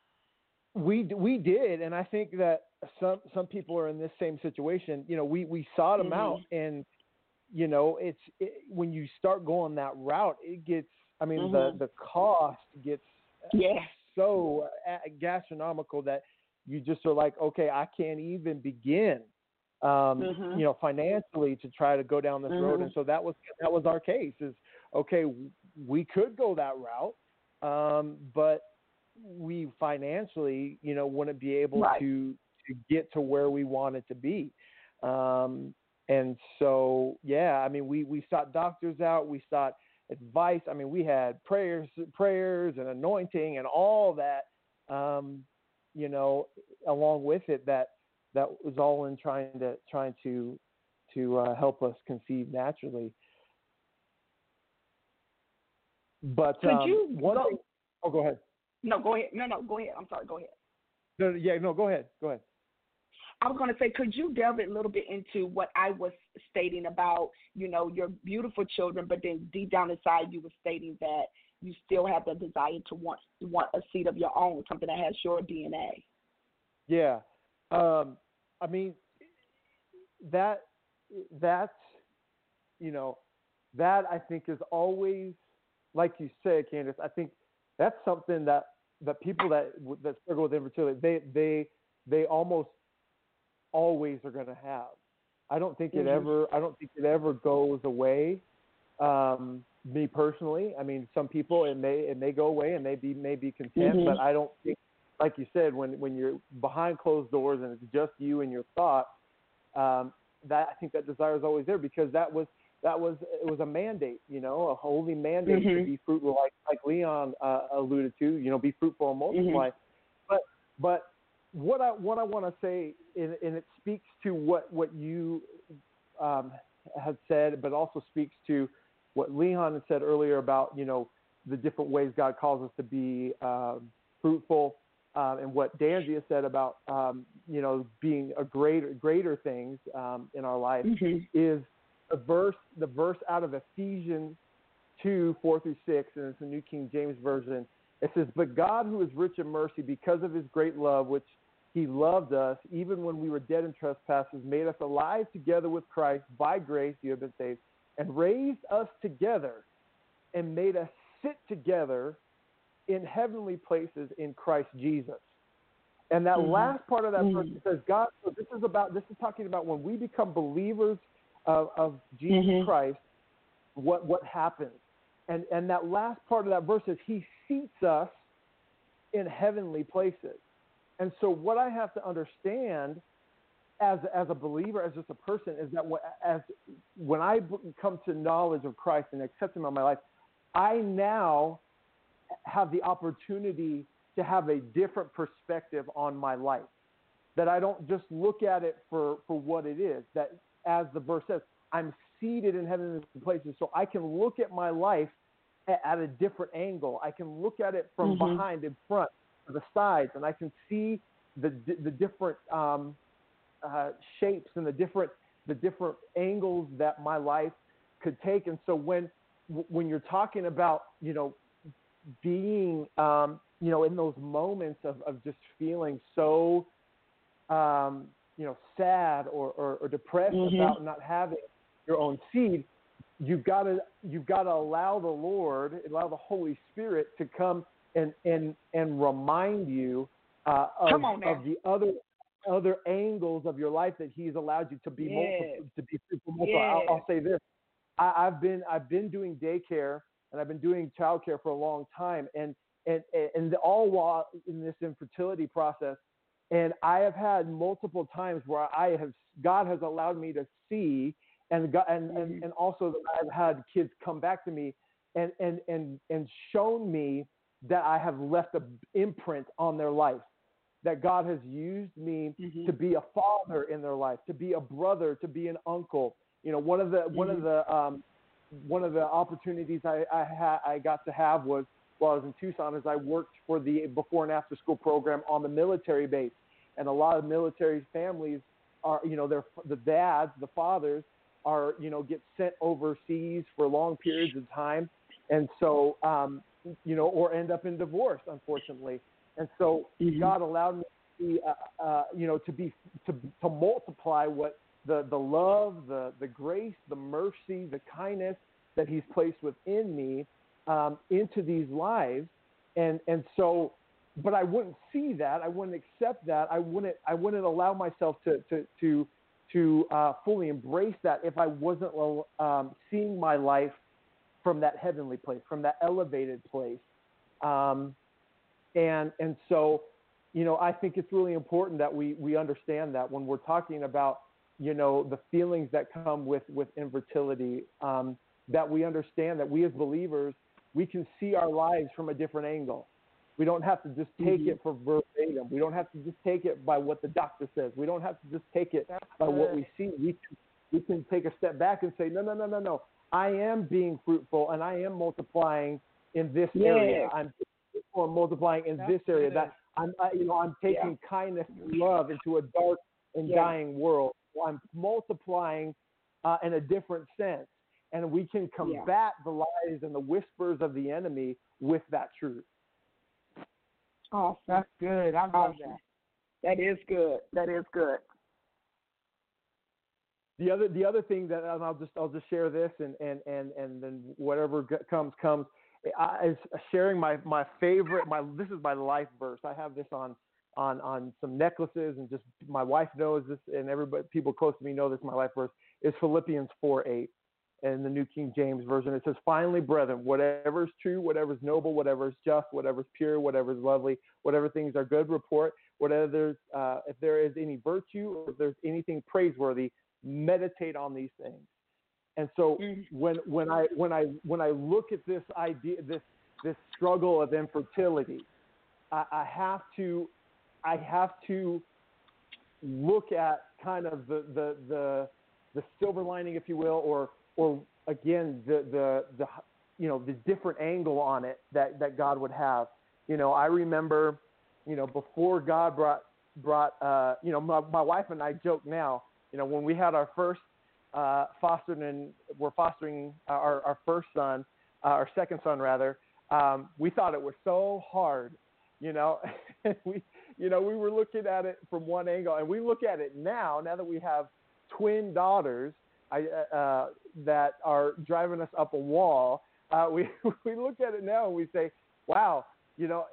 we we did, and I think that some some people are in this same situation. You know, we we sought them mm-hmm. out, and you know, it's it, when you start going that route, it gets. I mean, mm-hmm. the the cost gets yeah. so gastronomical that you just are like, okay, I can't even begin um, mm-hmm. you know, financially to try to go down this mm-hmm. road. And so that was that was our case. Is okay, we could go that route, um, but we financially, you know, wouldn't be able right. to to get to where we wanted to be. Um, and so, yeah, I mean, we we sought doctors out, we sought advice. I mean, we had prayers, prayers, and anointing, and all that. Um, you know, along with it, that that was all in trying to trying to to uh, help us conceive naturally. But could um, you one go, thing, oh, go ahead. No, go ahead. No, no, go ahead. I'm sorry. Go ahead. No, yeah, no, go ahead. Go ahead. I was going to say, could you delve a little bit into what I was stating about, you know, your beautiful children, but then deep down inside you were stating that you still have the desire to want want a seed of your own, something that has your DNA. Yeah, um, I mean, that that you know that I think is always like you said, Candace. I think that's something that that people that that struggle with infertility they they they almost always are going to have. I don't think it mm-hmm. ever I don't think it ever goes away. Um, me personally, I mean, some people it may it may go away and they be may be content, mm-hmm. but I don't think like you said, when when you're behind closed doors and it's just you and your thoughts, um, that I think that desire is always there because that was that was it was a mandate, you know, a holy mandate mm-hmm. to be fruitful, like like Leon uh, alluded to, you know, be fruitful and multiply. Mm-hmm. But but what I what I want to say, and, and it speaks to what what you um, have said, but also speaks to what Leon had said earlier about you know the different ways God calls us to be um, fruitful, um, and what Dansiea said about um, you know being a greater greater things um, in our life mm-hmm. is the verse the verse out of Ephesians two four through six, and it's the New King James version. It says, "But God, who is rich in mercy, because of His great love, which He loved us, even when we were dead in trespasses, made us alive together with Christ. By grace you have been saved, and raised us together, and made us sit together in heavenly places in Christ Jesus." And that mm-hmm. last part of that mm-hmm. verse says, "God." So this is about this is talking about when we become believers of, of Jesus mm-hmm. Christ. What what happens? And and that last part of that verse is He seats us in heavenly places. And so what I have to understand as as a believer, as just a person, is that when, as when I come to knowledge of Christ and accept Him in my life, I now have the opportunity to have a different perspective on my life. That I don't just look at it for, for what it is. That, as the verse says, I'm seated in heavenly places, so I can look at my life at, at a different angle. I can look at it from mm-hmm. behind, in front, the sides, and I can see the the different um, uh, shapes and the different the different angles that my life could take. And so when when you're talking about you know being um, you know in those moments of, of just feeling so um, you know sad or, or, or depressed mm-hmm. about not having your own seed, you've got to you've got to allow the Lord, allow the Holy Spirit to come and and and remind you uh, of, of the other other angles of your life that He's allowed you to be yes. multiple, to be multiple. Yes. I'll, I'll say this: I, I've been I've been doing daycare and I've been doing childcare for a long time, and and and all while in this infertility process, and I have had multiple times where I have God has allowed me to see, and God, and, and Mm-hmm. and also I've had kids come back to me and and and and shown me that I have left an imprint on their life. That God has used me mm-hmm. to be a father in their life, to be a brother, to be an uncle. You know, one of the mm-hmm. one of the um, one of the opportunities I I, ha- I got to have was while I was in Tucson, is I worked for the before and after school program on the military base, and a lot of military families are, you know, their the dads, the fathers are, you know, get sent overseas for long periods of time, and so, um, you know, or end up in divorce, unfortunately, and so mm-hmm. God allowed me to be, uh, uh, you know, to be to to multiply what the the love, the the grace, the mercy, the kindness that He's placed within me um, into these lives, and and so, but I wouldn't see that. I wouldn't accept that. I wouldn't. I wouldn't allow myself to to to to uh, fully embrace that if I wasn't um, seeing my life from that heavenly place, from that elevated place, um, and and so, you know, I think it's really important that we we understand that when we're talking about you know the feelings that come with with infertility, um, that we understand that we as believers we can see our lives from a different angle. We don't have to just take mm-hmm. it for verbatim. We don't have to just take it by what the doctor says. We don't have to just take it That's by good. what we see. We we can take a step back and say, no, no, no, no, no. I am being fruitful and I am multiplying in this Yeah. area. I'm and multiplying in That's this area. good. That I'm, I, you know, I'm taking kindness and love into a dark and Yeah. dying world. I'm multiplying uh, in a different sense and we can Yeah. combat the lies and the whispers of the enemy with that truth. Awesome. That's good. I love that. That is good. That is good. The other the other thing that and I'll just I'll just share this and and and and then whatever comes comes I, is sharing my my favorite my this is my life verse. I have this on on on some necklaces and just my wife knows this and everybody people close to me know this my life verse is Philippians 4 8 in the New King James Version. It says, Finally, brethren, whatever is true, whatever is noble, whatever is just, whatever is pure, whatever is lovely, whatever things are good report, whatever there's, uh, if there is any virtue or if there's anything praiseworthy, meditate on these things. And so mm-hmm. when when I when I when I look at this idea this this struggle of infertility, I, I have to I have to look at kind of the, the the the silver lining, if you will, or or again the the the you know the different angle on it that that God would have. You know, I remember, you know, before God brought brought uh, you know my, my wife and I joke now. You know, when we had our first uh, fostered and we're fostering our our first son, uh, our second son rather. Um, we thought it was so hard, you know. [LAUGHS] we you know we were looking at it from one angle, and we look at it now. Now that we have twin daughters, I, uh, uh, that are driving us up a wall. Uh, [LAUGHS] we we look at it now and we say, "Wow, you know,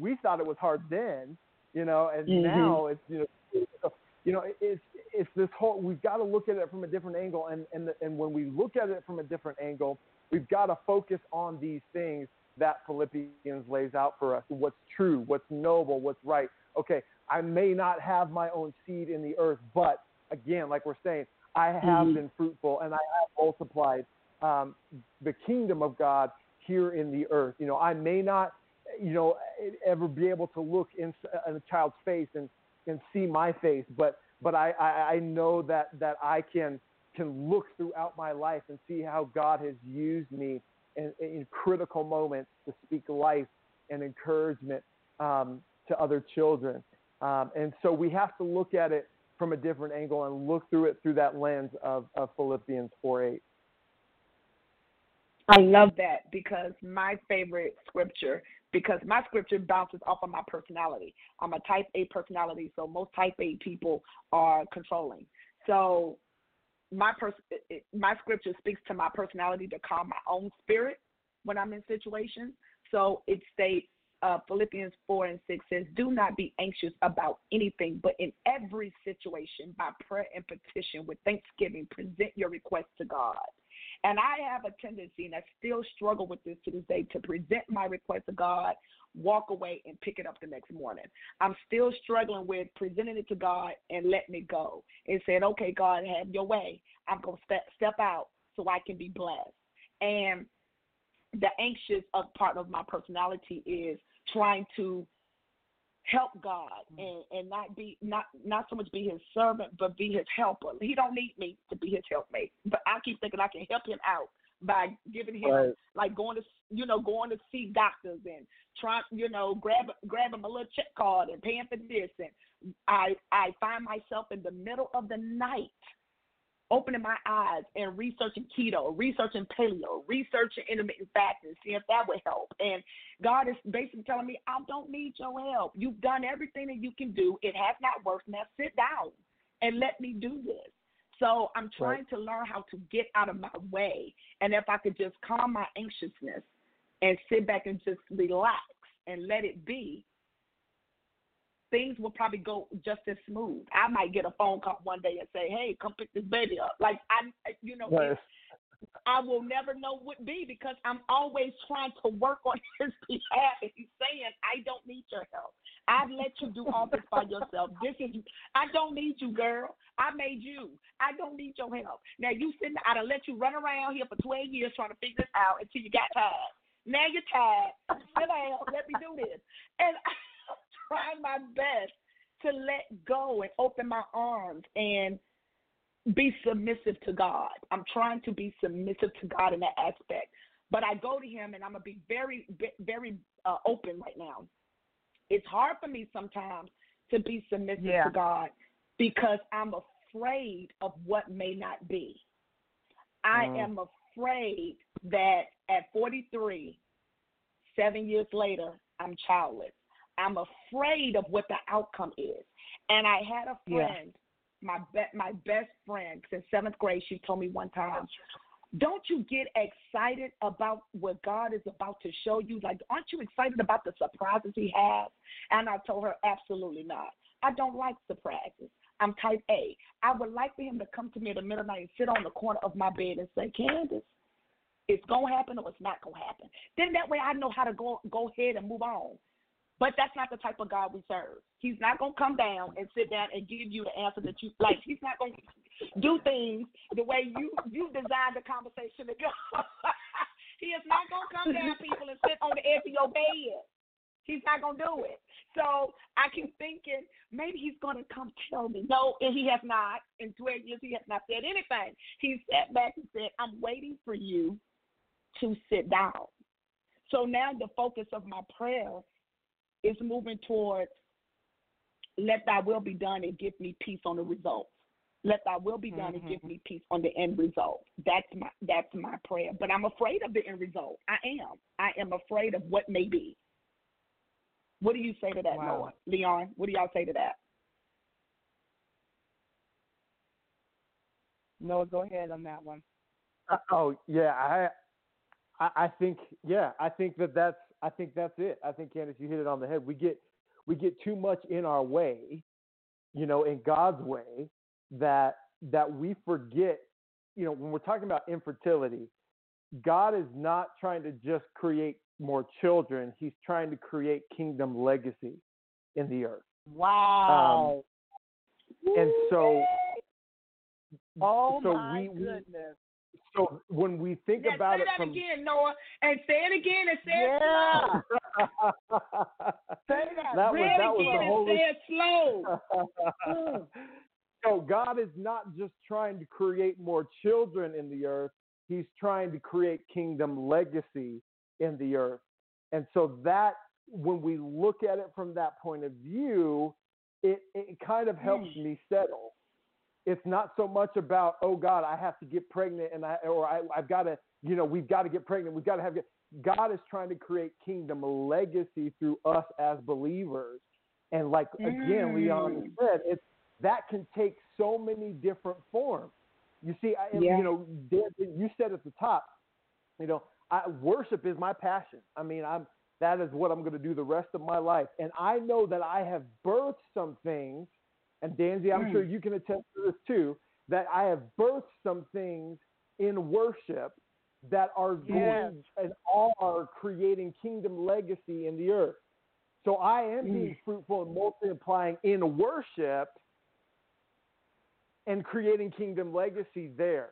we thought it was hard then, you know, and mm-hmm. now it's you know, you know, it's it's this whole. We've got to look at it from a different angle, and and the, and when we look at it from a different angle, we've got to focus on these things that Philippians lays out for us: what's true, what's noble, what's right. Okay, I may not have my own seed in the earth, but again, like we're saying, I have mm-hmm. been fruitful and I have multiplied um, the kingdom of God here in the earth. You know, I may not, you know, ever be able to look in, in a child's face and, and see my face, but but I, I, I know that that I can can look throughout my life and see how God has used me in, in critical moments to speak life and encouragement um, to other children. Um, and so we have to look at it from a different angle and look through it through that lens of, of Philippians 4 8. I love that because my favorite scripture, because my scripture bounces off of my personality. I'm a type A personality, so most type A people are controlling. So my pers- my scripture speaks to my personality to calm my own spirit when I'm in situations. So it states uh, Philippians 4 and 6 says, Do not be anxious about anything, but in every situation, by prayer and petition, with thanksgiving, present your request to God. And I have a tendency, and I still struggle with this to this day, to present my request to God, walk away, and pick it up the next morning. I'm still struggling with presenting it to God and let me go and saying, Okay, God, have your way. I'm going to step, step out so I can be blessed. And the anxious part of my personality is trying to help God mm. and, and not be not not so much be his servant but be his helper. He don't need me to be his helpmate. But I keep thinking I can help him out by giving him right. like going to you know going to see doctors and trying you know grab grabbing a little check card and paying for this and I I find myself in the middle of the night opening my eyes and researching keto, researching paleo, researching intermittent fasting, see if that would help. And God is basically telling me, I don't need your help. You've done everything that you can do. It has not worked. Now sit down and let me do this. So I'm trying right. to learn how to get out of my way. And if I could just calm my anxiousness and sit back and just relax and let it be, things will probably go just as smooth. I might get a phone call one day and say, "Hey, come pick this baby up." Like I, you know, yes. I will never know what be because I'm always trying to work on [LAUGHS] his behalf. And he's saying, "I don't need your help. I've let you do all this by yourself. This is I don't need you, girl. I made you. I don't need your help. Now you sitting, I'd have let you run around here for 12 years trying to figure this out until you got tired. Now you're tired. [LAUGHS] Sit down. Let me do this. And. I, [LAUGHS] trying my best to let go and open my arms and be submissive to God. I'm trying to be submissive to God in that aspect. But I go to Him and I'm going to be very, very uh, open right now. It's hard for me sometimes to be submissive yeah. to God because I'm afraid of what may not be. I mm. am afraid that at 43, seven years later, I'm childless. I'm afraid of what the outcome is. And I had a friend, yeah. my be- my best friend since seventh grade. She told me one time, "Don't you get excited about what God is about to show you? Like, aren't you excited about the surprises He has?" And I told her, "Absolutely not. I don't like surprises. I'm type A. I would like for him to come to me in the middle of the night and sit on the corner of my bed and say, Candace, it's gonna happen or it's not gonna happen. Then that way I know how to go go ahead and move on. But that's not the type of God we serve. He's not gonna come down and sit down and give you the answer that you like. He's not gonna do things the way you you designed the conversation to go. [LAUGHS] he is not gonna come down, people, and sit on the edge of your bed. He's not gonna do it. So I keep thinking maybe he's gonna come tell me. No, and he has not. In 12 years, he has not said anything. He sat back and said, "I'm waiting for you to sit down." So now the focus of my prayer is moving towards let thy will be done and give me peace on the results. Let thy will be done mm-hmm. and give mm-hmm. me peace on the end result. That's my that's my prayer. But I'm afraid of the end result. I am. I am afraid of what may be. What do you say to that, wow. Noah? Leon, what do y'all say to that? Noah, go ahead on that one. Uh, oh yeah, I, I, I think yeah, I think that that's I think that's it. I think Candace, you hit it on the head. We get we get too much in our way, you know, in God's way, that that we forget. You know, when we're talking about infertility, God is not trying to just create more children. He's trying to create kingdom legacy in the earth. Wow. Um, and so, oh so my we, goodness. So when we think yeah, about say it that from again, Noah, and say it again and say yeah. it slow. [LAUGHS] say that. that Read was, that again was the and say it slow. [LAUGHS] so God is not just trying to create more children in the earth; He's trying to create kingdom legacy in the earth. And so that when we look at it from that point of view, it, it kind of helps mm. me settle it's not so much about oh God, I have to get pregnant and I or I, I've got to you know we've got to get pregnant. We've got to have God is trying to create kingdom legacy through us as believers. And like again, mm. Leon said, it's that can take so many different forms. You see, I, yeah. you know, you said at the top, you know, I, worship is my passion. I mean, I'm that is what I'm going to do the rest of my life, and I know that I have birthed some things and Danzy, I'm mm. sure you can attest to this too, that I have birthed some things in worship that are yes. and are creating kingdom legacy in the earth. So I am being mm. fruitful and multiplying in worship and creating kingdom legacy there.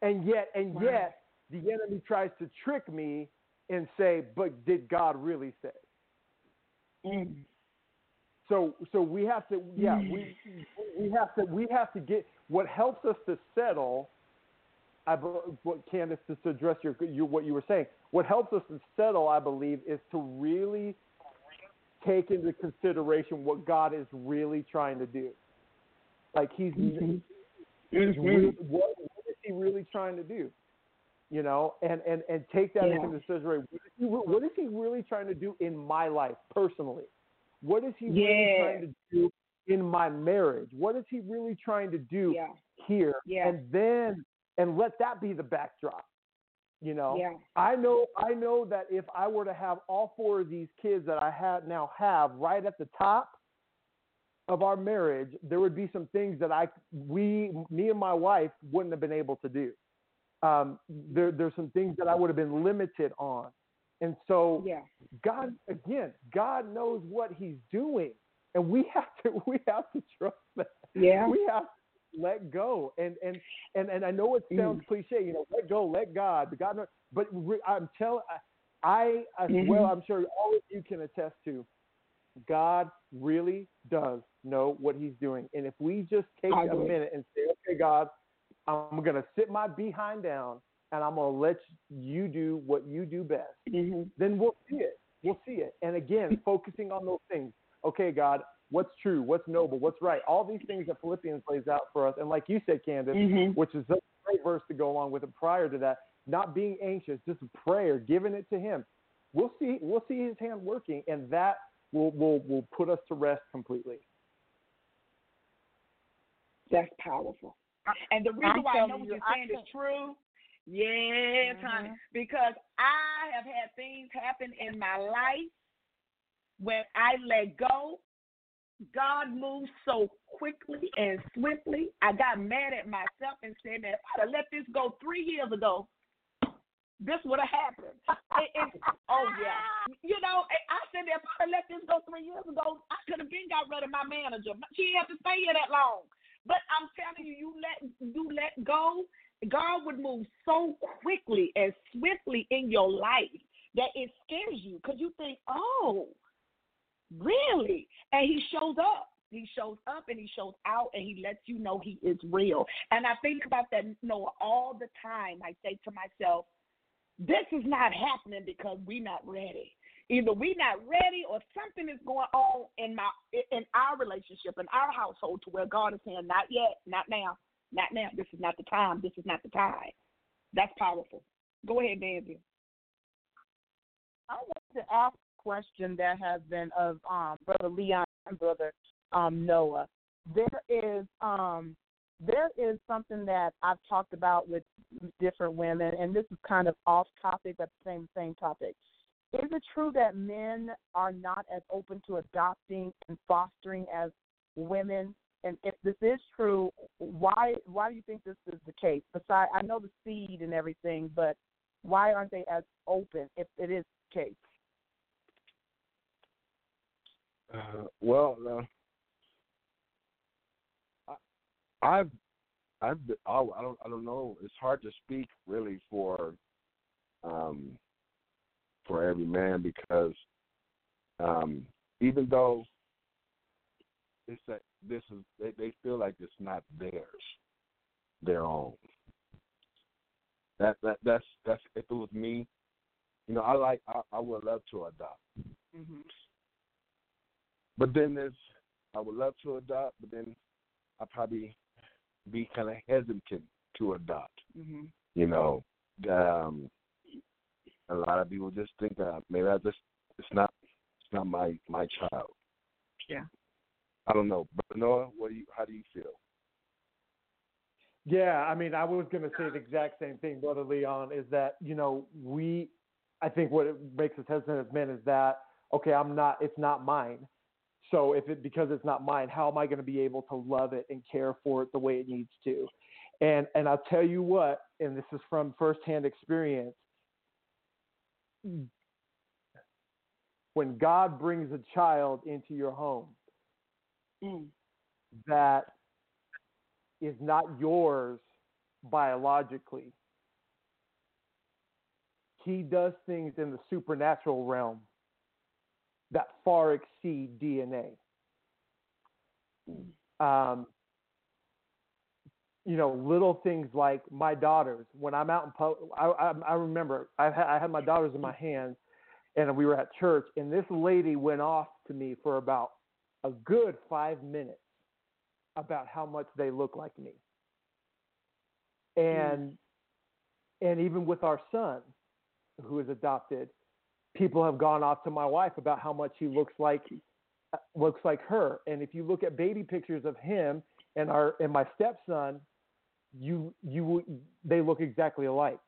And yet, and wow. yet, the enemy tries to trick me and say, "But did God really say?" Mm. So so we have to yeah we we have to we have to get what helps us to settle. I what Candace to address your, your what you were saying. What helps us to settle, I believe, is to really take into consideration what God is really trying to do. Like He's, mm-hmm. he's really, what, what is He really trying to do? You know, and and and take that yeah. into consideration. What is, he, what is He really trying to do in my life personally? What is he yeah. really trying to do in my marriage? What is he really trying to do yeah. here? Yeah. And then and let that be the backdrop. You know, yeah. I know I know that if I were to have all four of these kids that I have now have right at the top of our marriage, there would be some things that I we me and my wife wouldn't have been able to do. Um, there, there's some things that I would have been limited on. And so yeah. God again, God knows what he's doing. And we [LAUGHS] have to we have to trust that. Yeah. We have to let go. And and and and I know it sounds mm. cliche, you know, let go, let God. But God knows, but I'm telling I as mm-hmm. well, I'm sure all of you can attest to God really does know what he's doing. And if we just take a minute and say, okay, God, I'm going to sit my behind down and I'm going to let you do what you do best, mm-hmm. then we'll see it. We'll see it. And again, focusing on those things. Okay, God, what's true, what's noble, what's right. All these things that Philippians lays out for us. And like you said, Candace, mm-hmm. which is a great verse to go along with it prior to that, not being anxious, just prayer, giving it to Him. We'll see. We'll see His hand working, and that will will will put us to rest completely. That's powerful. And the reason why I know what you're saying is true Yes, mm-hmm. honey. Because I have had things happen in my life when I let go God moves so quickly and swiftly. I got mad at myself and said that if I'd have let this go three years ago, this would have happened. It, it, oh yeah, you know, I said if I let this go three years ago, I could have been got rid of my manager. She had to stay here that long. But I'm telling you, you let you let go. God would move so quickly and swiftly in your life that it scares you because you think, oh, really? And He shows up. He shows up and he shows out and he lets you know he is real. And I think about that Noah all the time. I say to myself, this is not happening because we're not ready. Either we're not ready or something is going on in my in our relationship, in our household to where God is saying, Not yet, not now, not now. This is not the time. This is not the time. That's powerful. Go ahead, Nancy. I want to ask a question that has been of um, Brother Leon and Brother um, Noah. There is um, there is something that I've talked about with different women, and this is kind of off topic, but the same same topic. Is it true that men are not as open to adopting and fostering as women? And if this is true, why why do you think this is the case? Besides, I know the seed and everything, but why aren't they as open if it is the case? Uh, well, uh, I've I've been, I, I don't I don't know. It's hard to speak really for um for every man because um even though it's that this is they, they feel like it's not theirs, their own. That that that's that's if it was me, you know, I like I, I would love to adopt. Mm-hmm. But then there's I would love to adopt, but then I probably be kind of hesitant to adopt. Mm-hmm. You know, um, a lot of people just think that maybe I just it's not it's not my my child. Yeah. I don't know, but Noah, what do you how do you feel? Yeah, I mean, I was going to say the exact same thing, brother Leon. Is that you know we, I think what it makes us hesitant as men is that okay, I'm not, it's not mine. So if it because it's not mine, how am I going to be able to love it and care for it the way it needs to? And and I'll tell you what, and this is from firsthand experience. When God brings a child into your home Mm. that is not yours biologically, he does things in the supernatural realm that far exceed DNA. Um, you know, little things like my daughters. When I'm out in public, I, I, I remember I had, I had my daughters in my hands, and we were at church, and this lady went off to me for about a good five minutes about how much they look like me, mm. and and even with our son, who is adopted, people have gone off to my wife about how much he looks like uh, looks like her. And if you look at baby pictures of him and our and my stepson, you you they look exactly alike.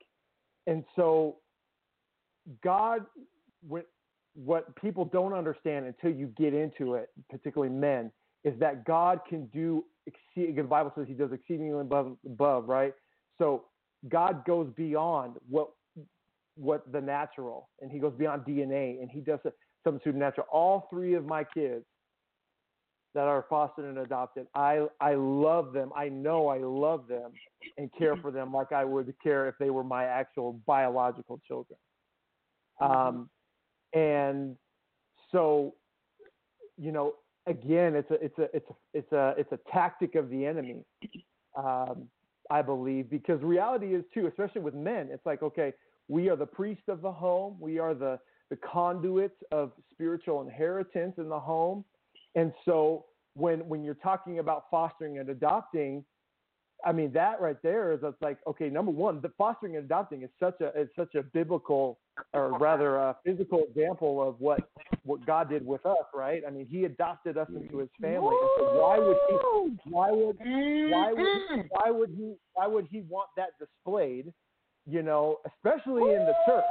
And so God what what people don't understand until you get into it, particularly men, is that God can do exceed the Bible says he does exceedingly above above, right? So God goes beyond what what the natural and he goes beyond DNA and he does something supernatural. All three of my kids that are fostered and adopted, I I love them. I know I love them and care for them like I would care if they were my actual biological children. Um, and so, you know, again, it's a it's a it's a it's a it's a tactic of the enemy. Um, I believe because reality is too, especially with men. It's like okay, we are the priest of the home. We are the, the conduits of spiritual inheritance in the home. And so when when you're talking about fostering and adopting, I mean that right there is it's like okay, number one, the fostering and adopting is such a is such a biblical or rather a physical example of what what God did with us, right? I mean, He adopted us into His family. And so why would He? Why would why would why would He why would He want that displayed? you know, especially in the church.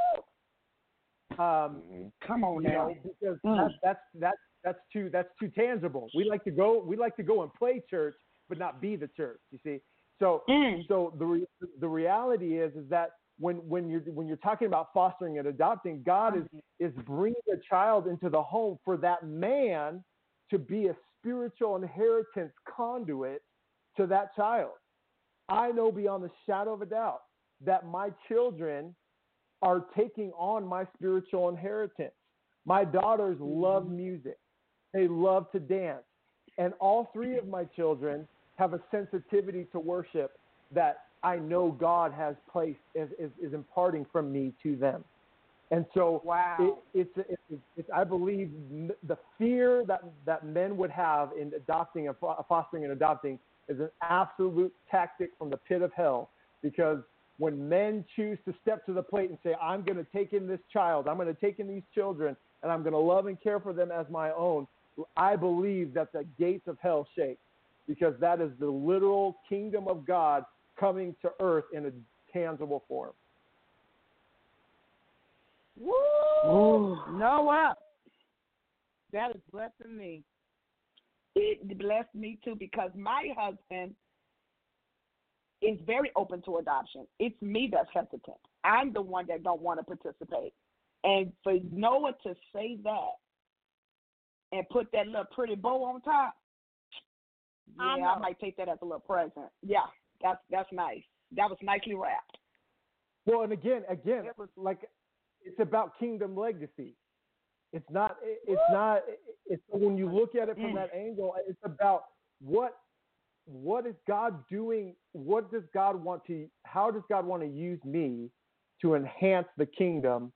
Um, Come on now. know, because Mm. that's, that's that's that's too that's too tangible. We like to go we like to go and play church, but not be the church. You see, so mm. so the re, the reality is is that when when you're when you're talking about fostering and adopting, God is is bringing a child into the home for that man to be a spiritual inheritance conduit to that child. I know beyond the shadow of a doubt that my children are taking on my spiritual inheritance. My daughters love mm-hmm. music. They love to dance. And all three of my children have a sensitivity to worship that I know God has placed, is, is, is imparting from me to them. And so wow. it, it's, it's, it's, I believe the fear that, that men would have in adopting and fostering and adopting is an absolute tactic from the pit of hell because when men choose to step to the plate and say, I'm going to take in this child, I'm going to take in these children, and I'm going to love and care for them as my own, I believe that the gates of hell shake because that is the literal kingdom of God coming to earth in a tangible form. Woo! Noah, that is blessing me. It blessed me too because my husband is very open to adoption. It's me that's hesitant. I'm the one that don't want to participate. And for Noah to say that and put that little pretty bow on top, yeah, I, I might take that as a little present. Yeah, that's that's nice. That was nicely wrapped. Well, and again, again, like it's about kingdom legacy. It's not. It's not. It's when you look at it from mm. that angle, it's about what what is God doing? What does God want to? How does God want to use me to enhance the kingdom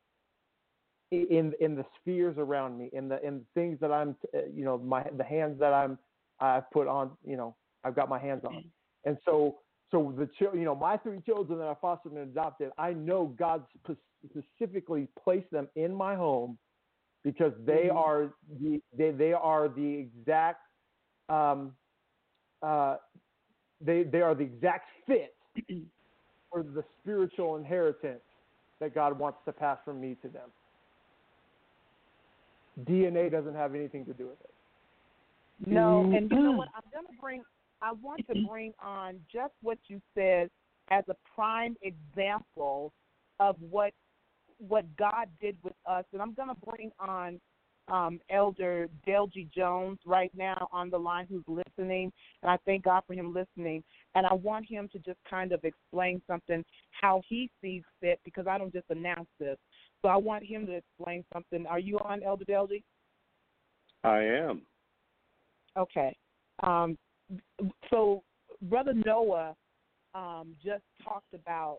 in in the spheres around me, in the in things that I'm, you know, my the hands that I'm I've put on, you know, I've got my hands on, mm. and so so the you know my three children that I fostered and adopted, I know God specifically placed them in my home because they mm-hmm. are the they they are the exact um, uh, they they are the exact fit [CLEARS THROAT] for the spiritual inheritance that God wants to pass from me to them. DNA doesn't have anything to do with it. No, and you know [CLEARS THROAT] what? I'm going to bring. I want to bring on just what you said as a prime example of what what God did with us, and I'm going to bring on um, Elder Delgie Jones right now on the line who's listening, and I thank God for him listening. And I want him to just kind of explain something how he sees fit because I don't just announce this. So I want him to explain something. Are you on, Elder Delgie? I am. Okay. Um, so Brother Noah um, just talked about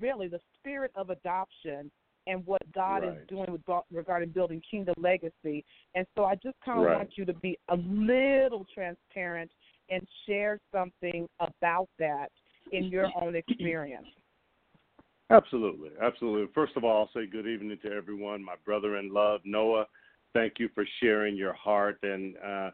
really the spirit of adoption and what God right. is doing with, regarding building kingdom legacy. And so I just kind of right. want you to be a little transparent and share something about that in your own experience. Absolutely, absolutely. First of all, I'll say good evening to everyone. My brother in love, Noah. Thank you for sharing your heart and. Uh,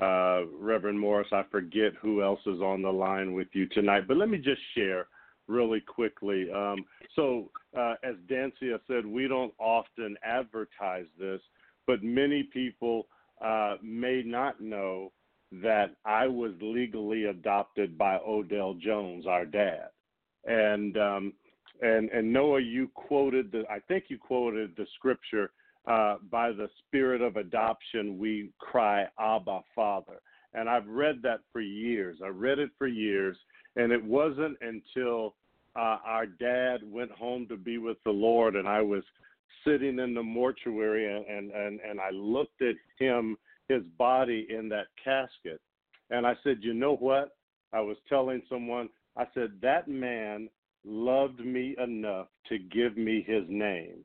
uh, Reverend Morris, I forget who else is on the line with you tonight, but let me just share really quickly. Um, so, uh, as Dansiea said, we don't often advertise this, but many people uh, may not know that I was legally adopted by Odell Jones, our dad, and um, and and Noah, you quoted the I think you quoted the scripture. Uh, by the spirit of adoption, we cry, Abba, Father. And I've read that for years. I read it for years, and it wasn't until uh, our dad went home to be with the Lord, and I was sitting in the mortuary, and, and, and, and I looked at him, his body in that casket, and I said, You know what? I was telling someone, I said, That man loved me enough to give me his name.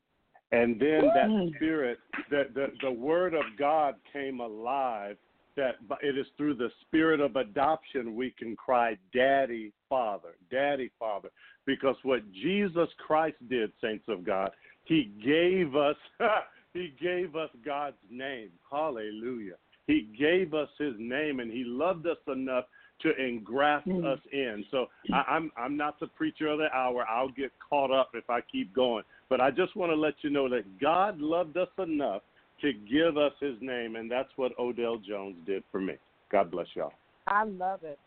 And then that spirit, the, the, the word of God came alive that it is through the spirit of adoption we can cry, Daddy, Father, Daddy, Father. Because what Jesus Christ did, saints of God, He gave us, [LAUGHS] He gave us God's name. Hallelujah. He gave us His name, and He loved us enough to engraft mm. us in. So I, I'm I'm not the preacher of the hour. I'll get caught up if I keep going. But I just want to let you know that God loved us enough to give us his name, and that's what Odell Jones did for me. God bless y'all. I love it.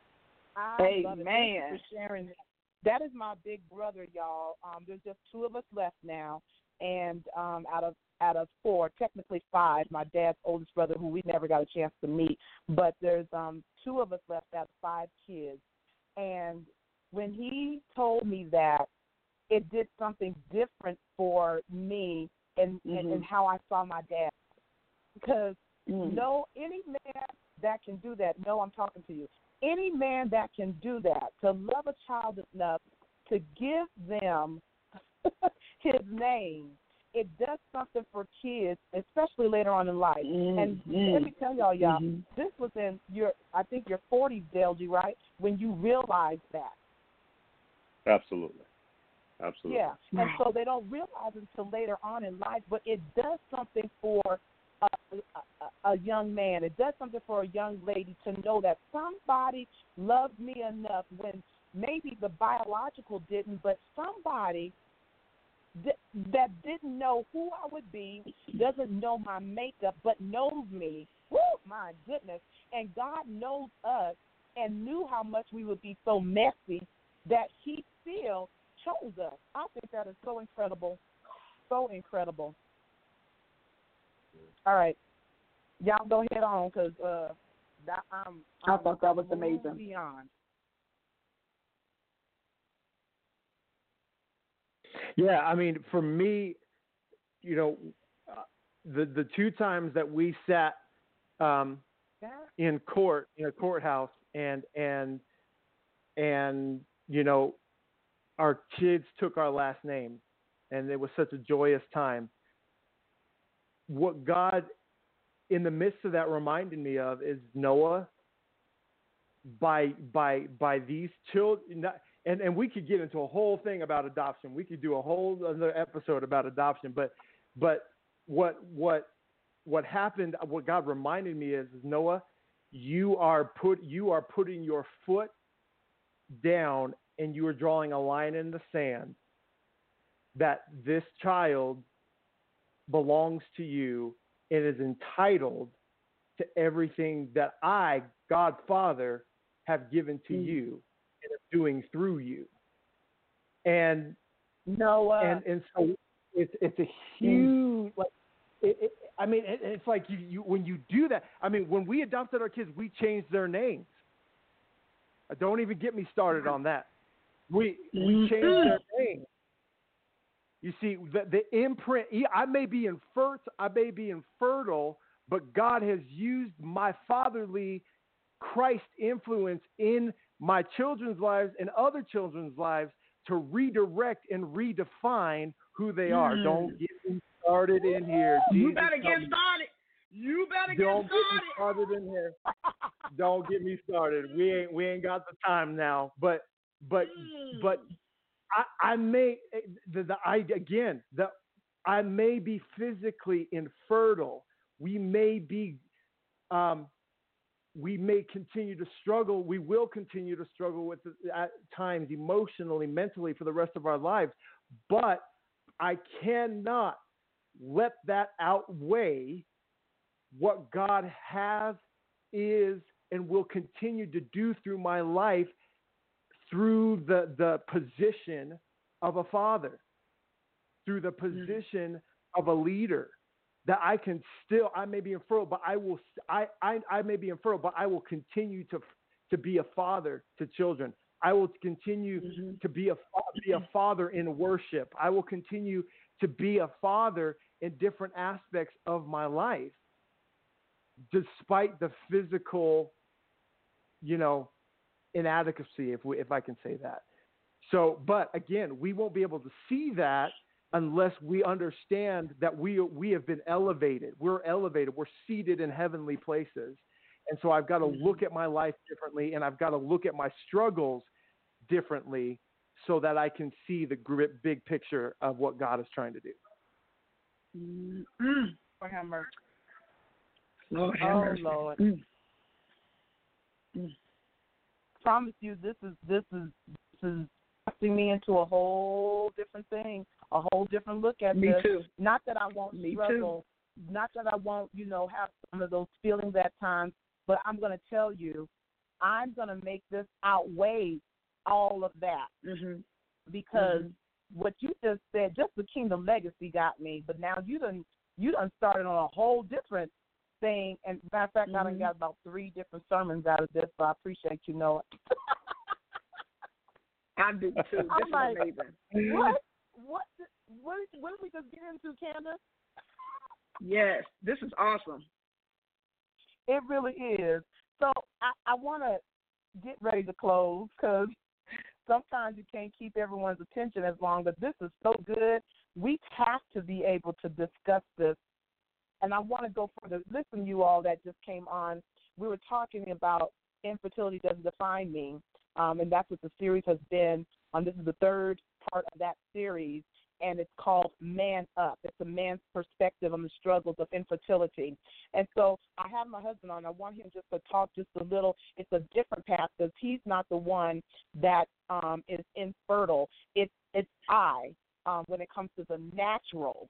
I Amen. love it. Thank you for sharing that. That is my big brother, y'all. Um, there's just two of us left now, and um, out of out of four, technically five, my dad's oldest brother, who we never got a chance to meet, but there's um, two of us left out of five kids. And when he told me that, it did something different for me and and, Mhm. and how I saw my dad. Because Mm. no, any man that can do that, no, I'm talking to you. Any man that can do that, to love a child enough to give them [LAUGHS] his name, it does something for kids, especially later on in life. And Mhm. let me tell y'all, y'all, Mhm. this was in your, I think your 40s, Dale G, right? When you realized that. Absolutely. Absolutely. Yeah, and so they don't realize until later on in life, but it does something for a, a, a young man. It does something for a young lady to know that somebody loved me enough when maybe the biological didn't, but somebody th- that didn't know who I would be, doesn't know my makeup, but knows me. Woo, my goodness. And God knows us and knew how much we would be so messy that He still chose us. I think that is so incredible. So incredible. All right. Y'all go ahead on because uh, that, I'm, I I'm thought that was amazing. Beyond. Yeah, I mean, for me, you know, uh, the the two times that we sat um, Yeah. in court in a courthouse and and and you know, our kids took our last name, and it was such a joyous time. What God, in the midst of that, reminded me of is Noah. By by by these children, and and we could get into a whole thing about adoption. We could do a whole other episode about adoption. But but what what what happened? What God reminded me is, is Noah, you are put you are putting your foot down and you are drawing a line in the sand that this child belongs to you and is entitled to everything that I, God Father, have given to Mm. you and doing through you. And Noah. and and so it's it's a huge like it, it, I mean it, it's like you, you when you do that I mean when we adopted our kids we changed their names. Don't even get me started on that. We we changed their names. You see the the imprint. I may be infert, I may be infertile, but God has used my fatherly Christ influence in my children's lives and other children's lives to redirect and redefine who they are. Mm. Don't get me started in here. You better get started. You better get Don't get me started. started in here. Don't get me started. We ain't we ain't got the time now. But but Mm. but I, I may the, the I again the I may be physically infertile. We may be um, we may continue to struggle. We will continue to struggle with at times emotionally, mentally for the rest of our lives. But I cannot let that outweigh what God has, is, and will continue to do through my life through the, the position of a father, through the mm. position of a leader. That I can still, I may be infertile, but I will, I, I, I may be infertile, but I will continue to, to be a father to children. I will continue mm-hmm. to be a be a father in worship. I will continue to be a father in different aspects of my life, despite the physical, you know, inadequacy, if we, if I can say that. So, but again, we won't be able to see that unless we understand that we we have been elevated. We're elevated. We're seated in heavenly places. And so I've got to look at my life differently and I've got to look at my struggles differently so that I can see the gri- big picture of what God is trying to do. Lord have mercy. Lord have Oh. Lord. Mm. Mm. Promise you this is this is this is thrusting me into a whole different thing, a whole different look at Me this. too. Not that I won't Me too. struggle, not that I won't, you know, have some of those feelings at times, but I'm going to tell you, I'm going to make this outweigh all of that Mhm. because Mhm. what you just said, just the kingdom legacy got me. But now you done you done started on a whole different thing. And matter of fact, I done Mhm. got about three different sermons out of this. So I appreciate you, Noah. [LAUGHS] I do too. This I'm is like, amazing. what? What? did- What? What did we just get into, Candace? Yes, this is awesome. It really is. So I, I want to get ready to close because sometimes you can't keep everyone's attention as long. But this is so good. We have to be able to discuss this. And I want to go further. Listen, you all that just came on. We were talking about infertility doesn't define me, um, and that's what the series has been. Um, this is the third part of that series, and it's called Man Up. It's a man's perspective on the struggles of infertility. And so I have my husband on. I want him just to talk just a little. It's a different path because he's not the one that um, is infertile. It's it's I um, when it comes to the natural.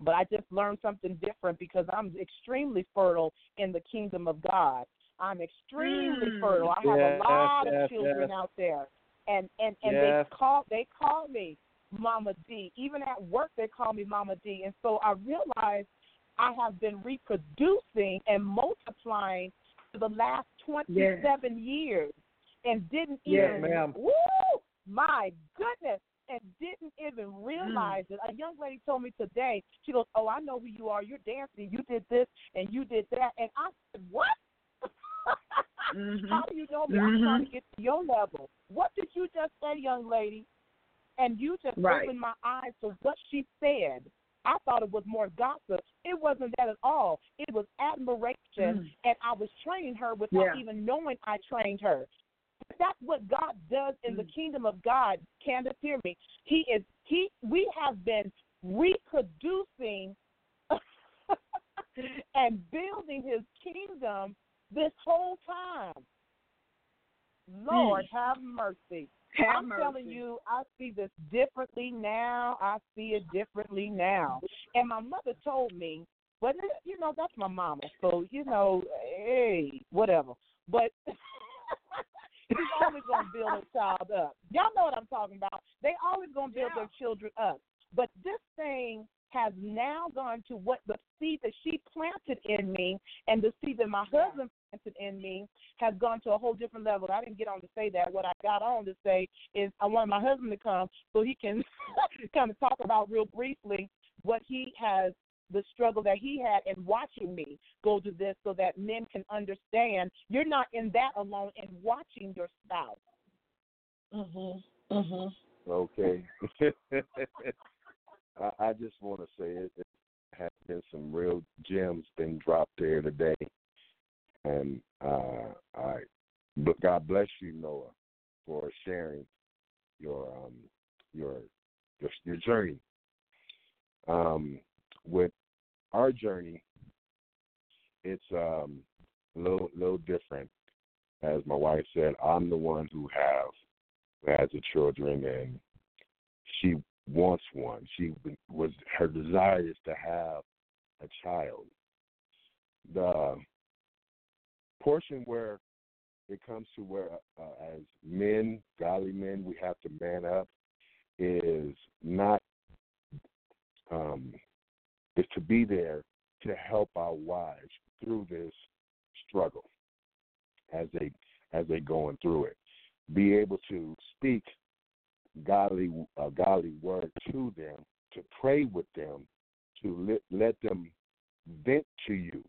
But I just learned something different because I'm extremely fertile in the kingdom of God. I'm extremely Mm. fertile. I have Yes, a lot yes, of children yes. out there, and and and Yes. they call they call me Mama D. Even at work, they call me Mama D. And so I realized I have been reproducing and multiplying for the last 27 years and didn't Yes, even, ma'am. woo, my goodness, and didn't even realize it. A young lady told me today, she goes, Oh, I know who you are. You're dancing. You did this and you did that. And I said, What? [LAUGHS] Mhm. How do you know me? I'm trying to get to your level. What did you just say, young lady? And you just Right. opened my eyes to what she said. I thought it was more gossip. It wasn't that at all. It was admiration, Mm. and I was training her without Yeah. even knowing I trained her. That's what God does in the Mm. kingdom of God. Candace, hear me. He is he. We have been reproducing [LAUGHS] and building His kingdom this whole time. Lord, have mercy. Have I'm telling you, I see this differently now. I see it differently now. And my mother told me, but you know, that's my mama. So, you know, hey, whatever. But [LAUGHS] she's always gonna build a child up. Y'all know what I'm talking about. They always gonna build Yeah. their children up. But this thing has now gone to what the seed that she planted in me and the seed that my husband planted in me has gone to a whole different level. I didn't get on to say that. What I got on to say is I want my husband to come so he can [LAUGHS] kind of talk about real briefly what he has the struggle that he had in watching me go to this so that men can understand you're not in that alone in watching your spouse. Mhm. Mhm. Okay. [LAUGHS] I, I just want to say it, it has been some real gems been dropped there today, and uh, I, but God bless you, Noah, for sharing your um your your, your journey. Um, with our journey, it's um a little little different. As my wife said, I'm the one who have who has the children, and she wants one. She was her desire is to have a child. The portion where it comes to where, uh, as men, godly men, we have to man up is not um, is to be there to help our wives through this struggle as they as they going through it. Be able to speak godly a godly word to them, to pray with them, to let let them vent to you,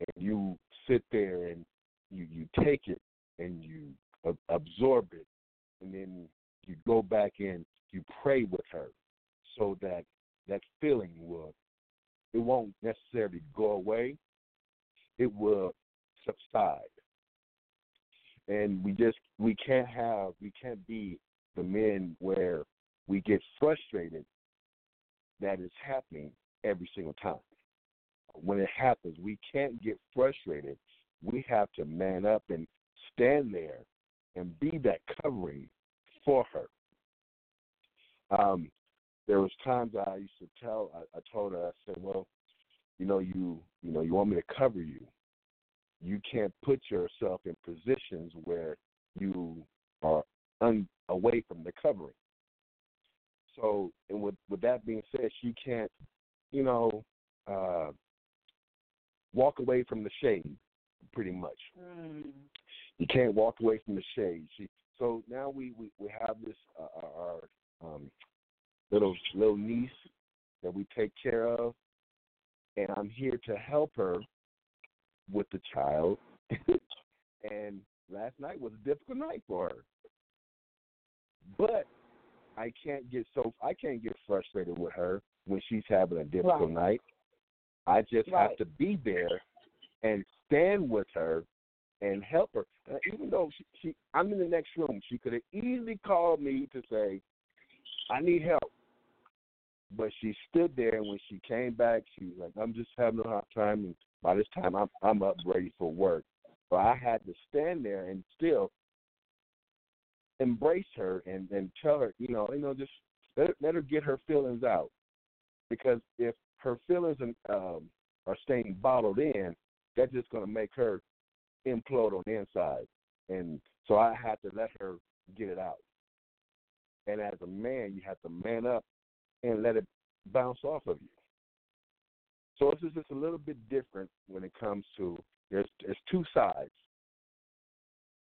and you sit there and you you take it and you absorb it, and then you go back in, you pray with her, so that that feeling will it won't necessarily go away, it will subside. And we just we can't have we can't be the men where we get frustrated that it's happening every single time. When it happens, we can't get frustrated. We have to man up and stand there and be that covering for her. Um, there was times I used to tell, I, I told her, I said, well, you know, you you know, you want me to cover you. You can't put yourself in positions where you are un, away from the covering. So, and with with that being said, she can't, you know, uh, walk away from the shade, pretty much. Mm. You can't walk away from the shade. She, so now we we, we have this uh, our um, little little niece that we take care of, and I'm here to help her with the child. [LAUGHS] and last night was a difficult night for her, but I can't get so I can't get frustrated with her when she's having a difficult Right. night. I just Right. have to be there and stand with her and help her. Even though she, she, I'm in the next room, she could have easily called me to say, "I need help," but she stood there. And when she came back, she was like, "I'm just having a hard time." And by this time, I'm I'm up ready for work. So I had to stand there and still embrace her and and tell her, you know, you know, just let, let her get her feelings out. Because if her feelings and um, are staying bottled in, that's just going to make her implode on the inside. And so I had to let her get it out. And as a man, you have to man up and let it bounce off of you. So it's just a little bit different when it comes to there's there's two sides.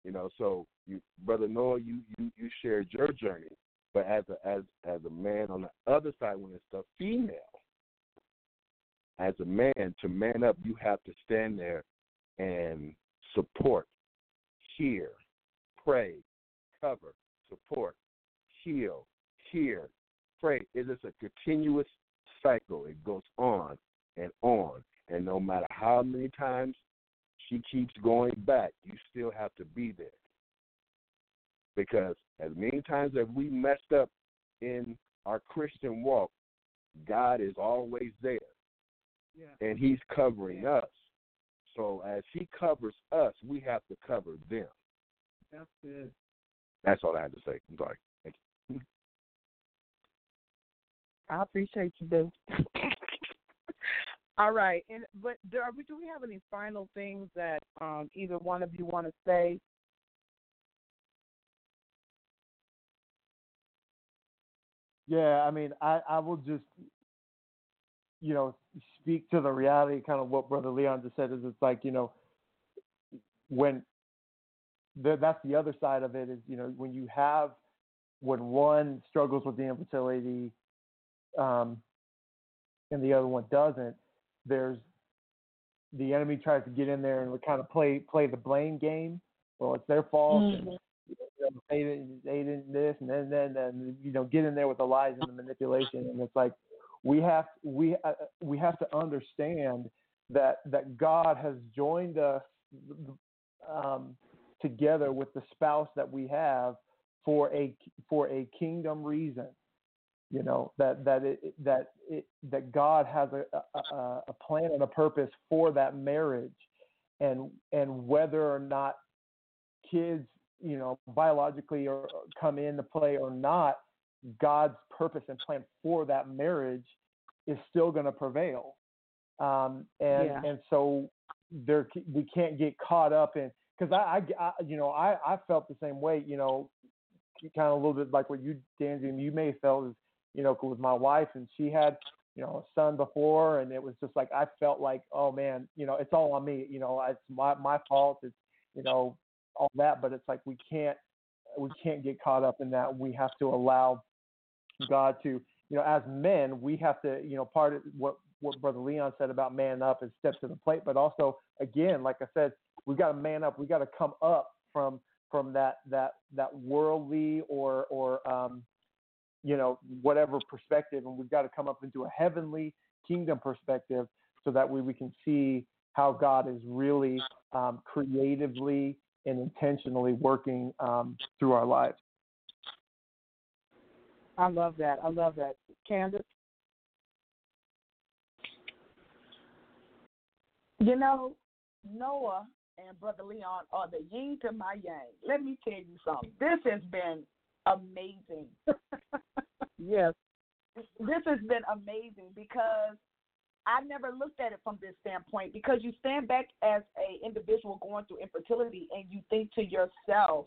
You know, so you brother Noah, you you you shared your journey, but as a as as a man on the other side, when it's the female, as a man to man up, you have to stand there and support, hear, pray, cover, support, heal, hear, pray. It is a continuous cycle. It goes on and on, and no matter how many times she keeps going back, you still have to be there. Because as many times as we messed up in our Christian walk, God is always there. Yeah. And He's covering us. So as He covers us, we have to cover them. That's good. That's all I had to say. I'm sorry. Thank you. I appreciate you, dude. [LAUGHS] All right, and but do, do we have any final things that um, either one of you want to say? Yeah, I mean, I, I will just, you know, speak to the reality, kind of what Brother Leon just said. Is it's like, you know, when the, that's the other side of it is, you know, when you have when one struggles with the infertility, um, and the other one doesn't, there's the enemy tries to get in there and we kind of play play the blame game. Well, it's their fault. and, Mhm. you know, they didn't they didn't this and then then and you know get in there with the lies and the manipulation and it's like we have we uh, we have to understand that that God has joined us um, together with the spouse that we have for a for a kingdom reason you know that that it that it that God has a, a a plan and a purpose for that marriage and and whether or not kids you know biologically or come into play or not God's purpose and plan for that marriage is still going to prevail um and Yeah. and so there we can't get caught up in because I, I, I you know I I felt the same way you know kind of a little bit like what you Danzy you may have felt is you know with my wife and she had you know a son before and it was just like I felt like oh man you know it's all on me you know it's my my fault it's you know all that but it's like we can't we can't get caught up in that. We have to allow God to you know as men we have to you know part of what what brother Leon said about man up and step to the plate but also again like I said we got to man up we got to come up from from that that that worldly or or um you know whatever perspective and we've got to come up into a heavenly kingdom perspective so that way we can see how God is really um, creatively and intentionally working um, through our lives. I love that. I love that. Candace? You know, Noah and Brother Leon are the yin to my yang. Let me tell you something. This has been amazing. yes. This has been amazing because I never looked at it from this standpoint because you stand back as a individual going through infertility and you think to yourself,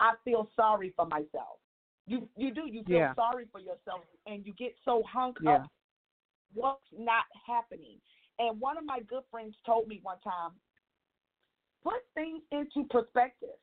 I feel sorry for myself. You you do you feel Yeah. sorry for yourself and you get so hung Yeah. up what's not happening. And one of my good friends told me one time, put things into perspective.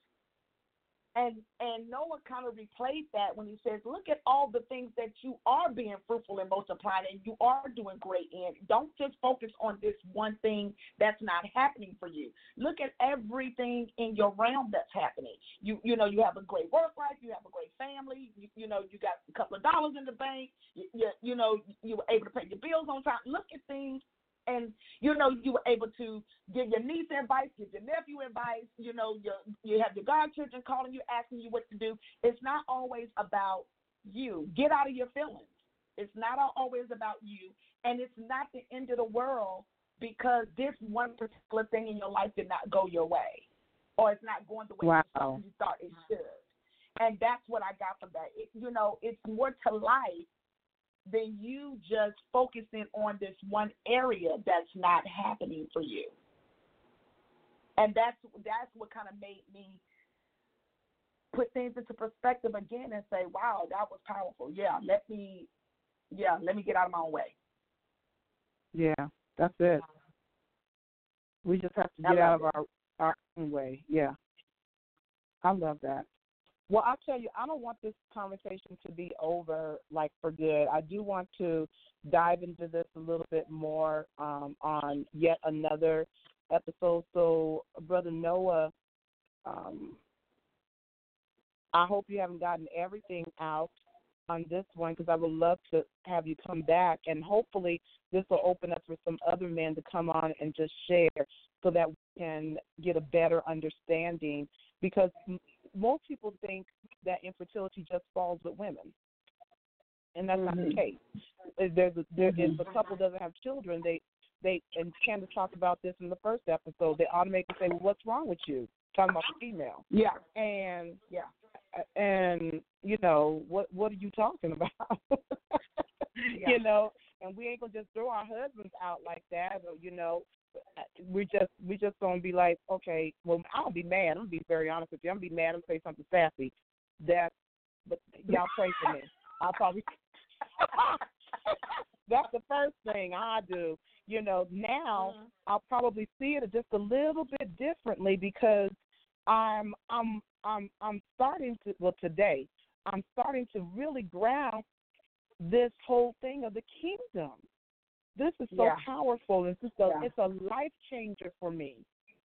And and Noah kind of replayed that when he says, Look at all the things that you are being fruitful and multiplying and you are doing great in. Don't just focus on this one thing that's not happening for you. Look at everything in your realm that's happening. You you know, you have a great work life, you have a great family, you, you know, you got a couple of dollars in the bank, you, you, you know, you were able to pay your bills on time. Look at things and you know you were able to give your niece advice, give your nephew advice. You know, your you have your godchildren calling you, asking you what to do. It's not always about you. Get out of your feelings. It's not always about you, and it's not the end of the world because this one particular thing in your life did not go your way, or it's not going the way Wow. you thought- you thought it should. And that's what I got from that. It, you know, it's more to life than you just focusing on this one area that's not happening for you. And that's that's what kind of made me put things into perspective again and say, "Wow, that was powerful." Yeah, let me, yeah, let me get out of my own way. Yeah, that's it. We just have to get out of our our own way. Yeah, I love that. Well, I'll tell you, I don't want this conversation to be over like for good. I do want to dive into this a little bit more um, on yet another episode. So, Brother Noah, um, I hope you haven't gotten everything out on this one because I would love to have you come back and hopefully this will open up for some other men to come on and just share so that we can get a better understanding because most people think that infertility just falls with women. And that's not the Mhm. case. If there's a, there, if a couple doesn't have children they they and Candace talked about this in the first episode they automatically say well what's wrong with you? Talking about the female. Yeah, and yeah, and you know what what are you talking about? [LAUGHS] Yeah. you know and we ain't gonna just throw our husbands out like that or you know we just we're just gonna be like okay well gonna be mad i'm gonna be very honest with you i'm gonna be mad i'm gonna say something sassy that but y'all pray for me i'll probably [LAUGHS] that's the first thing i do you know now Mhm. I'll probably see it just a little bit differently because I'm I'm I'm I'm starting to well today I'm starting to really grasp this whole thing of the kingdom. This is so Yeah. powerful. It's just a Yeah. it's a life changer for me.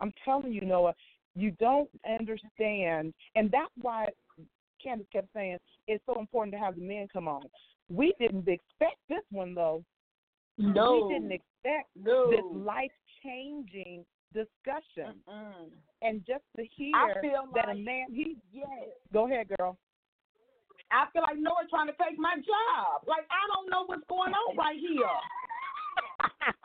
I'm telling you, Noah, you don't understand, and that's why Candace kept saying it's so important to have the men come on. We didn't expect this one though. No, We didn't expect no. this life changing discussion. Mm-mm. And just to hear that a man he Yes. go ahead, girl. I feel like Noah trying to take my job. Like I don't know what's going on right here.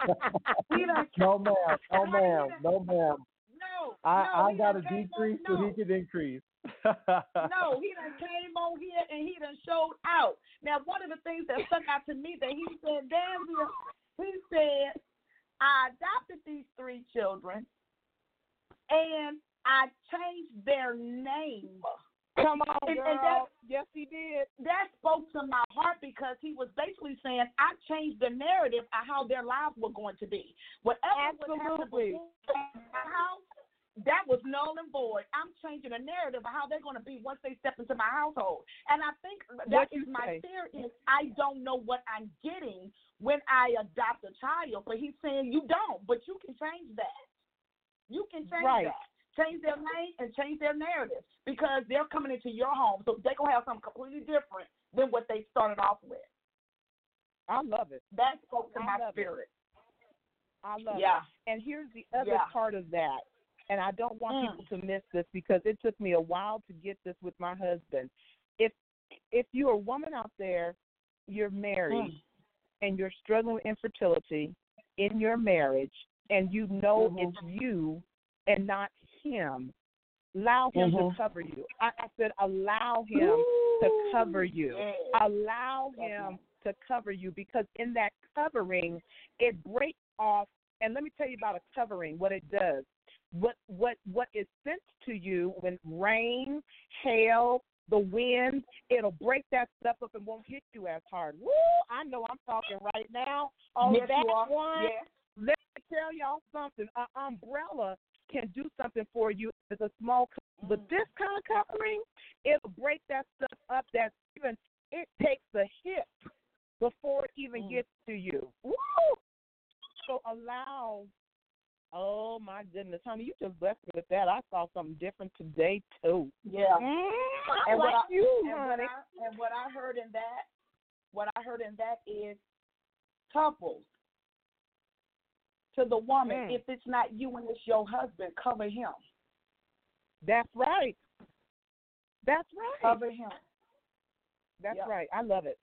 [LAUGHS] No ma'am, no ma'am, no ma'am. no, I no, I got a decrease on, so he can increase. no, [LAUGHS] he done came on here and he done showed out. Now, one of the things that stuck out to me that he said, Dansiea, he said, I adopted these three children and I changed their name. Come on, And- and girl. that- yes, he did. That spoke to my heart because he was basically saying, I changed the narrative of how their lives were going to be. Whatever Absolutely. my house, that was null and void. I'm changing the narrative of how they're going to be once they step into my household. And I think that What is my say? fear is I don't know what I'm getting when I adopt a child. But he's saying you don't, but you can change that. You can change Right. that. Change their name and change their narrative because they're coming into your home, so they're gonna have something completely different than what they started off with. I love it. That spoke to I my love it. spirit. I love Yeah. it. And here's the other Yeah. part of that. And I don't want Mm. people to miss this because it took me a while to get this with my husband. If if you're a woman out there, you're married Mm. and you're struggling with infertility in your marriage and you know Mhm. it's you and not him, allow him Mhm. to cover you. I, I said allow him to cover you. Allow him to cover you because in that covering, it breaks off. And let me tell you about a covering, what it does. What what what is sent to you when rain, hail, the wind, it'll break that stuff up and won't hit you as hard. Woo! I know I'm talking right now. On yes, that one, yes. let me tell y'all something. An umbrella can do something for you as a small, but mm. this kind of covering, it'll break that stuff up. That even it takes a hit before it even mm. gets to you. Woo! So allow. Oh my goodness, honey, you just blessed me with that. I saw something different today too. Yeah. Mm, and like what I, you, and honey. What I, and what I heard in that, what I heard in that is couples to the woman. Mm. If it's not you and it's your husband, cover him. That's right. That's right. Cover him. That's yep. right. I love it.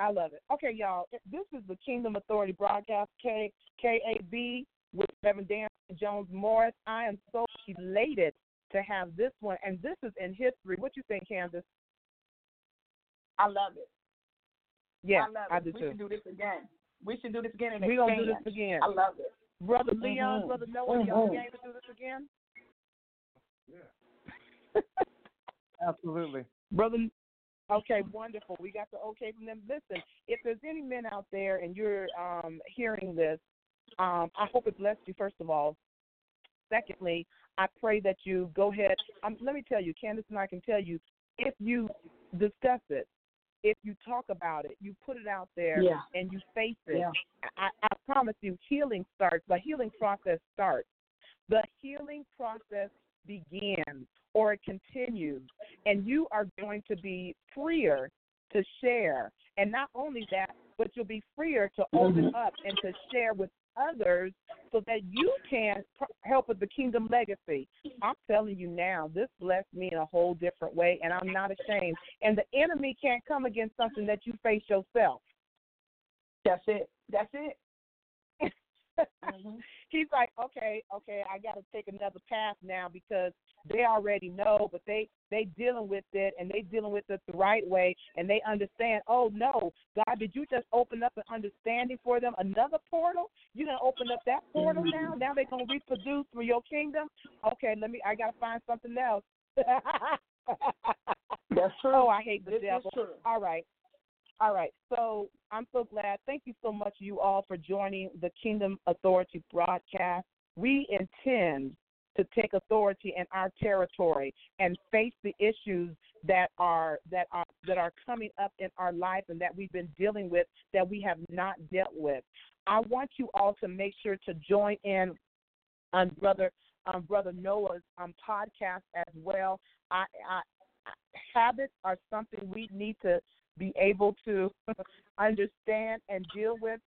I love it. Okay, y'all. This is the Kingdom Authority broadcast, K K A B with Reverend Dan Jones Morris. I am so elated to have this one, and this is in history. What you think, Candace? I love it. Yeah, I, love I it. do we too. should do this again. We should do this again. And We're going to do this again. I love it. Brother Leon, mm-hmm. Brother Noah, mm-hmm. y'all game to do this again? Yeah. [LAUGHS] Absolutely. Brother, okay, wonderful. We got the okay from them. Listen, if there's any men out there and you're um, hearing this, um, I hope it blessed you, first of all. Secondly, I pray that you go ahead. Um, let me tell you, Candace and I can tell you, if you discuss it, if you talk about it, you put it out there, yeah. and you face it, yeah. I, I promise you, healing starts. The healing process starts. The healing process begins or it continues, and you are going to be freer to share. And not only that, but you'll be freer to open mm-hmm. up and to share with others so that you can help with the kingdom legacy. I'm telling you now, this blessed me in a whole different way, and I'm not ashamed. And the enemy can't come against something that you face yourself. That's it. That's it. [LAUGHS] mm-hmm. He's like, okay, okay, I got to take another path now because they already know, but they they dealing with it and they dealing with it the right way, and they understand. Oh no, God, did you just open up an understanding for them? Another portal? You gonna open up that portal mm-hmm. now? Now they're gonna reproduce for your kingdom? Okay, let me. I gotta find something else. [LAUGHS] That's true. Oh, I hate the this devil. All right. All right. So I'm so glad. Thank you so much, you all, for joining the Kingdom Authority broadcast. We intend to take authority in our territory and face the issues that are that are that are coming up in our life and that we've been dealing with that we have not dealt with. I want you all to make sure to join in on brother um, brother Noah's um, podcast as well. I, I, habits are something we need to be able to [LAUGHS] understand and deal with.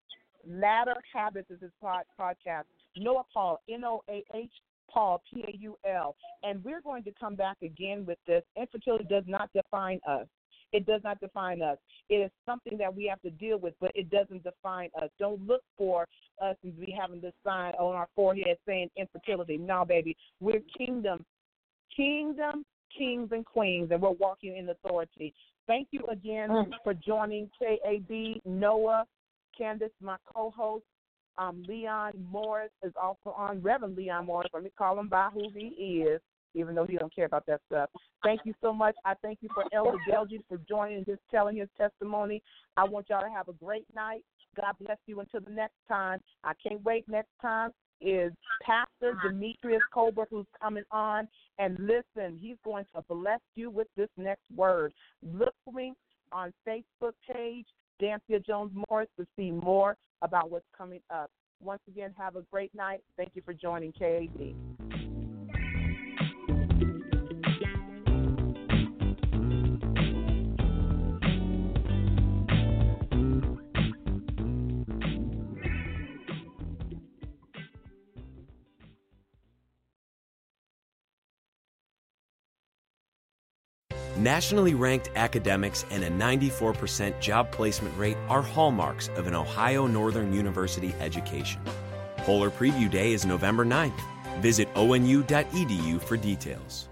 Ladder Habits is his pod, podcast. Noah Paul, N O A H Paul, P A U L. And we're going to come back again with this. Infertility does not define us. It does not define us. It is something that we have to deal with, but it doesn't define us. Don't look for us to be having this sign on our forehead saying infertility. No, baby. We're kingdom, kingdom, kings and queens, and we're walking in authority. Thank you again mm. for joining KAB, Noah, Candace, my co host. Um, Leon Morris is also on. Reverend Leon Morris. Let me call him by who he is, even though he don't care about that stuff. Thank you so much. I thank you for Elder Delgie for joining and just telling his testimony. I want y'all to have a great night. God bless you until the next time. I can't wait next time is Pastor Demetrius Colbert, who's coming on. And listen, he's going to bless you with this next word. Look for me on Facebook page, Dansiea Jones Morris, to see more about what's coming up. Once again, have a great night. Thank you for joining KAB. Nationally ranked academics and a 94% job placement rate are hallmarks of an Ohio Northern University education. Polar Preview Day is November 9th. Visit onu.edu for details.